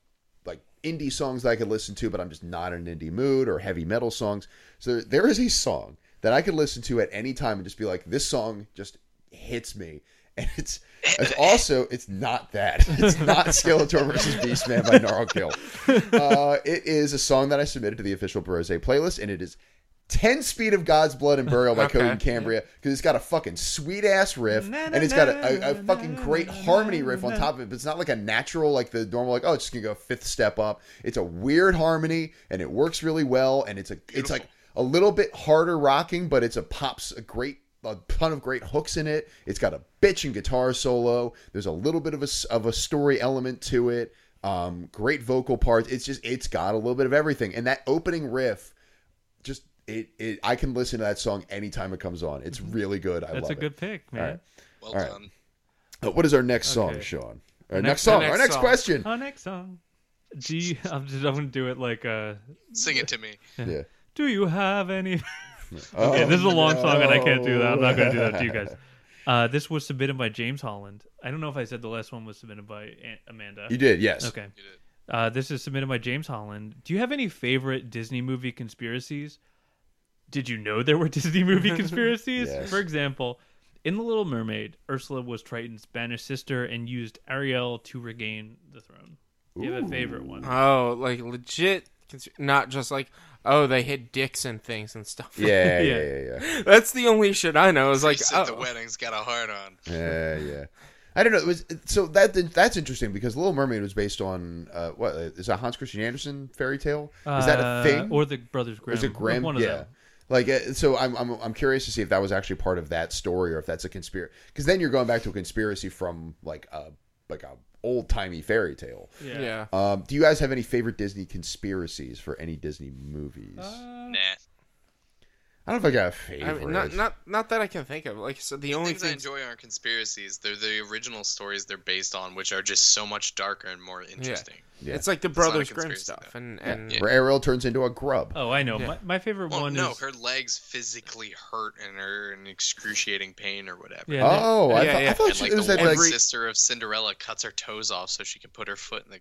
like indie songs that I could listen to, but I'm just not in an indie mood or heavy metal songs. So there is a song that I could listen to at any time and just be like, this song just hits me. And it's it's also it's not that. It's not Skeletor versus Beastman by Gnarkill. Uh, it is a song that I submitted to the official Brose playlist, and it is 10 Speed of God's Blood and Burial by Okay. Coheed and Cambria because it's got a fucking sweet ass riff and it's got a, a, a fucking great harmony riff on top of it. But it's not like a natural, like the normal, like, oh, it's just gonna go fifth step up. It's a weird harmony and it works really well. And it's a, it's like a little bit harder rocking, but it's a pops a great a ton of great hooks in it. It's got a bitchin' guitar solo. There's a little bit of a s- of a story element to it. Um, great vocal parts. It's just it's got a little bit of everything. And that opening riff, just it, it I can listen to that song anytime it comes on. It's really good. I That's love a good it. pick, man. All right. Well All right. done. Uh, what is our next song, Okay. Sean? Our next- next, song. the our next next song. question. Our next song. Do you, I'm just I'm gonna do it like uh Sing it to me. Yeah. do you have any Oh, Okay, this is a long song and I can't do that. I'm not gonna do that to you guys. Uh this was submitted by James Holland. I don't know if I said the last one was submitted by Aunt Amanda. You did, yes. Okay. You did. Uh, this is submitted by James Holland. Do you have any favorite Disney movie conspiracies? Did you know there were Disney movie conspiracies? Yes. For example, in The Little Mermaid, Ursula was Triton's banished sister and used Ariel to regain the throne. Do you have a favorite one? Oh, like legit, cons- not just like oh they hit dicks and things and stuff. Yeah, Yeah. yeah, yeah, yeah. That's the only shit I know. Is like Priest at the oh, wedding's got a heart on. Yeah, yeah. I don't know. It was so that that's interesting because Little Mermaid was based on uh, what is that Hans Christian Andersen fairy tale? Is that a Uh, thing? Or the Brothers Grimm? is it Grimm? One of yeah. them. Like uh, so, I'm, I'm I'm curious to see if that was actually part of that story or if that's a conspiracy. Because then you're going back to a conspiracy from like a like a old timey fairy tale. Yeah. yeah. Um, do you guys have any favorite Disney conspiracies for any Disney movies? Uh, Nah. I don't know if I got a I favorite. mean, not not not that I can think of. Like so, the only things I enjoy aren't conspiracies. They're the original stories they're based on, which are just so much darker and more interesting. Yeah. It's like the not Brothers Grimm stuff, though. and and Yeah. Where Ariel turns into a grub. Oh, I know. Yeah. My, my favorite Well, one no, is her legs physically hurt and are in excruciating pain or whatever. yeah, Oh, I, Yeah, thought, I thought And she, like it was the that one like sister of Cinderella cuts her toes off so she can put her foot in the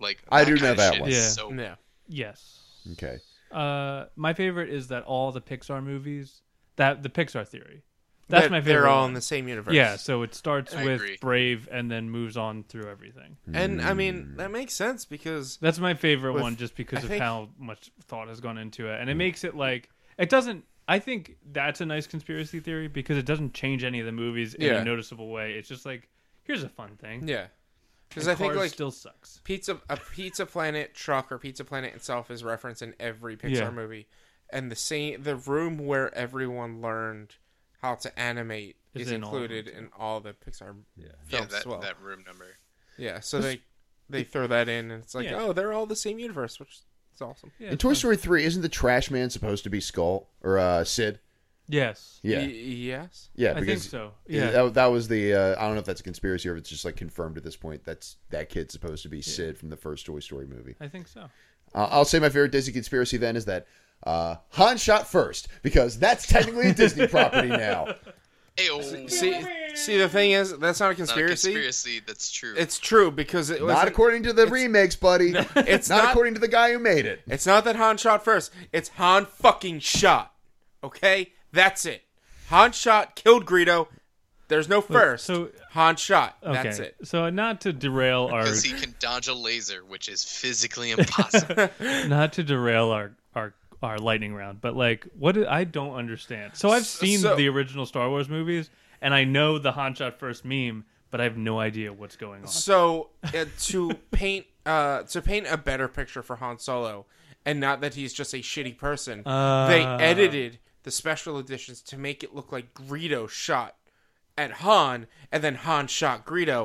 like. I do know that one. Yeah. So yeah. yes. okay. Uh, my favorite is that all the Pixar movies that the Pixar theory. That's They're- my favorite. They're all one. in the same universe. Yeah, so it starts I with agree. Brave and then moves on through everything. and I mean that makes sense because That's my favorite With- one just because I of think- how much thought has gone into it. And it makes it like it doesn't I think that's a nice conspiracy theory because it doesn't change any of the movies in Yeah. a noticeable way. It's just like here's a fun thing. yeah, because I think like still sucks. Pizza a Pizza Planet truck or Pizza Planet itself is referenced in every Pixar Yeah. movie, and the same the room where everyone learned how to animate Is is, in included them, in all the Pixar yeah, films that as well. that room number. Yeah, so they they throw that in, and it's like, Yeah. oh, they're all the same universe, which is awesome. Yeah, In Toy fun. Story 3, isn't the trash man supposed to be Skull or uh, Sid? Yes. Yeah. Y- yes. Yeah, I think so. yeah. Yeah. that, that was the uh, I don't know if that's a conspiracy or if it's just like confirmed at this point. That's that kid's supposed to be Sid from the first Toy Story movie. I think so. Uh, I'll say my favorite Disney conspiracy then is that uh, Han shot first because that's technically a Disney property now. Ayo. See, see, the thing is, that's not a Not a conspiracy. conspiracy. That's true. It's true because it was Not according to the remakes, buddy. it's not, not- according to the guy who made it. It's not that Han shot first. It's Han fucking shot. Okay, that's it. Han shot, killed Greedo. There's no first. so- Han shot. Okay. That's it. So not to derail our because he can dodge a laser, which is physically impossible. not to derail our our our lightning round, but like what do- I don't understand. So I've seen so- the original Star Wars movies, and I know the Han shot first meme, but I have no idea what's going on. So uh, to paint uh, to paint a better picture for Han Solo, and not that he's just a shitty person, they Uh. edited the special editions to make it look like Greedo shot at Han, and then Han shot Greedo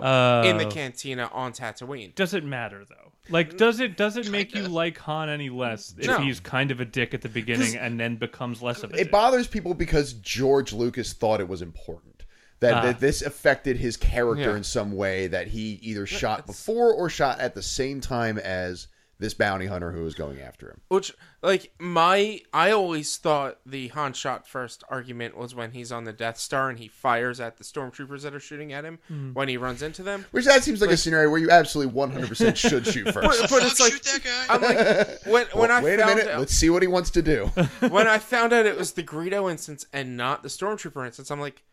in the Oh. cantina on Tatooine. Does it matter though? Like, does it does it make you like Han any less if No. he's kind of a dick at the beginning and then becomes less of a It dick? bothers people because George Lucas thought it was important. That, Ah. that this affected his character Yeah. in some way that he either shot before or shot at the same time as this bounty hunter who was going after him. Which, like, my I always thought the Han shot first argument was when he's on the Death Star and he fires at the stormtroopers that are shooting at him mm-hmm. when he runs into them. Which that seems like a scenario where you absolutely 100% should shoot first. But, but it's like shoot that guy. I'm like when when I Wait a minute, out, let's see what he wants to do. when I found out it was the Greedo instance and not the stormtrooper instance, I'm like,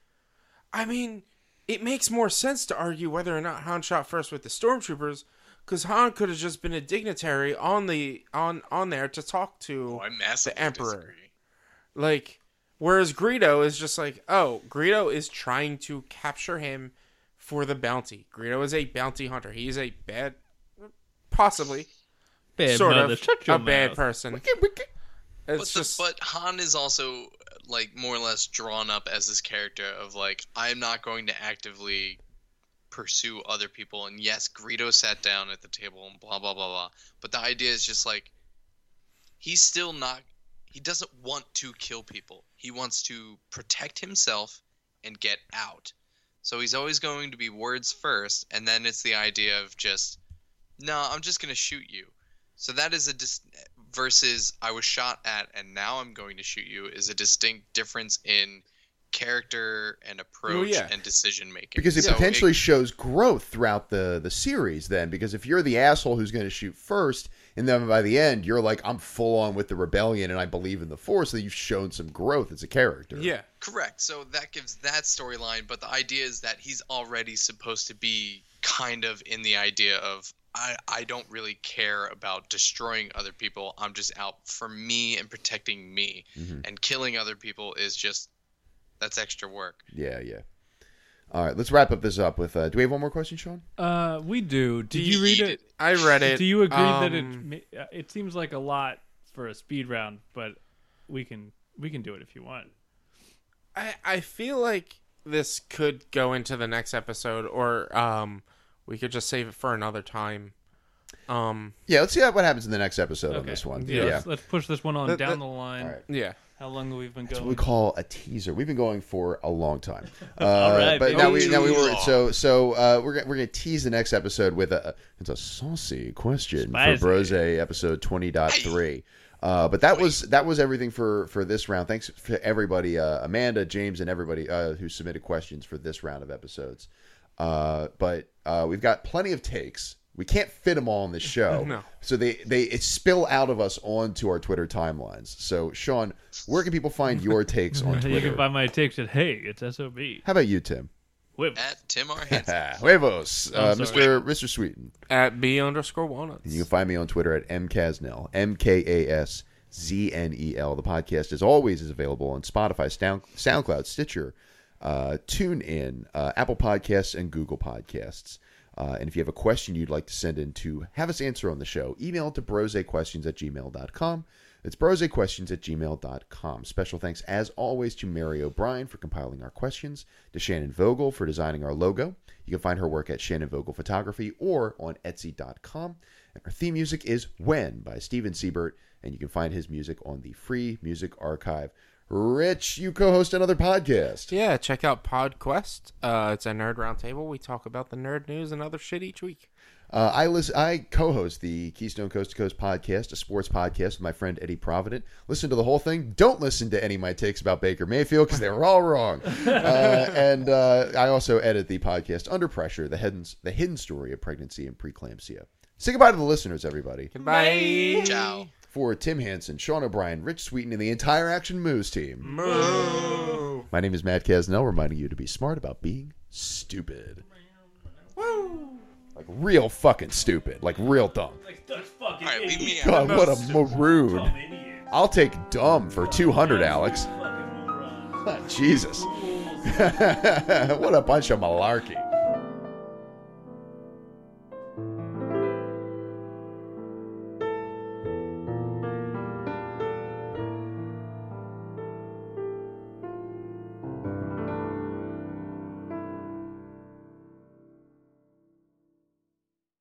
I mean, it makes more sense to argue whether or not Han shot first with the stormtroopers. Because Han could have just been a dignitary on the on on there to talk to oh, I the Emperor. disagree. Like, whereas Greedo is just like, oh, Greedo is trying to capture him for the bounty. Greedo is a bounty hunter. He is a bad, possibly, Bad sort mother, of, shut your a bad mouth. person. It's but just the, but Han is also like more or less drawn up as this character of like I'm not going to actively pursue other people. And yes, Greedo sat down at the table and blah blah blah blah. But the idea is just like he's still not. He doesn't want to kill people. He wants to protect himself and get out. So he's always going to be words first, and then it's the idea of just, no, I'm just going to shoot you. So that is a dis- versus I was shot at and now I'm going to shoot you is a distinct difference in character and approach yeah. and decision making. because it So potentially shows growth throughout the the series then because if you're the asshole who's going to shoot first and then by the end you're like i'm full on with the rebellion and i believe in the force so you've shown some growth as a character yeah. Correct. So that gives that storyline, but the idea is that he's already supposed to be kind of in the idea of I, I don't really care about destroying other people. I'm just out for me and protecting me. Mhm. And killing other people is just that's extra work. yeah yeah all right let's wrap up this up with uh do we have one more question sean Uh, we do. Did Do you you read it? it? I read it. Do you agree that it Um, ma- uh, it seems like a lot for a speed round, but we can we can do it if you want. I I feel like this could go into the next episode, or um, we could just save it for another time. Um, yeah let's see what happens in the next episode on this one Yeah, yeah, Let's, let's push this one on The- down the- the line. All right. yeah. How long have we been That's going? what we call a teaser. We've been going for a long time, uh, All right, but baby. now we now we were so so uh, we're gonna, we're gonna tease the next episode with a it's a saucy question Spicy. for Brose episode twenty point three. Uh, but that was that was everything for for this round. Thanks to everybody, uh, Amanda, James, and everybody uh, who submitted questions for this round of episodes. Uh, but uh, we've got plenty of takes. We can't fit them all on this show, No. so they they it spill out of us onto our Twitter timelines. So, Sean, where can people find your takes on Twitter? you Twitter? can find my takes at Hey, it's SOB. How about you, Tim? Whip. At Tim R. Hansen. Huevos, uh, I'm Mr. sorry. Mr. Sweeten. At b underscore walnuts. And you can find me on Twitter at mkasnell, M K A S Z N E L. The podcast, as always, is available on Spotify, Sound, SoundCloud, Stitcher, uh, TuneIn, uh, Apple Podcasts, and Google Podcasts. Uh, and if you have a question you'd like to send in to have us answer on the show, email it to brosequestions at gmail.com. It's brosequestions at gmail.com. Special thanks, as always, to Mary O'Brien for compiling our questions, to Shannon Vogel for designing our logo. You can find her work at Shannon Vogel Photography or on Etsy.com. And our theme music is When by Steven Siebert, and you can find his music on the Free Music Archive. Rich, you co host another podcast. Yeah, check out PodQuest. Uh, it's a nerd roundtable. We talk about the nerd news and other shit each week. Uh, I listen, I co-host the Keystone Coast to Coast podcast, a sports podcast with my friend Eddie Provident. Listen to the whole thing. Don't listen to any of my takes about Baker Mayfield because they were all wrong. Uh, and uh, I also edit the podcast Under Pressure: The Hidden The Hidden Story of Pregnancy and Preeclampsia. Say goodbye to the listeners, everybody. Goodbye. Ciao. For Tim Hansen, Sean O'Brien, Rich Sweeten, and the entire Action Moves team. Moo. My name is Matt Casnell, reminding you to be smart about being stupid. Woo! Like real fucking stupid. Like real dumb. Like, that's fucking All right, leave me God, what a maroon. I'll take dumb for 200, Alex. Ah, Jesus. what a bunch of malarkey.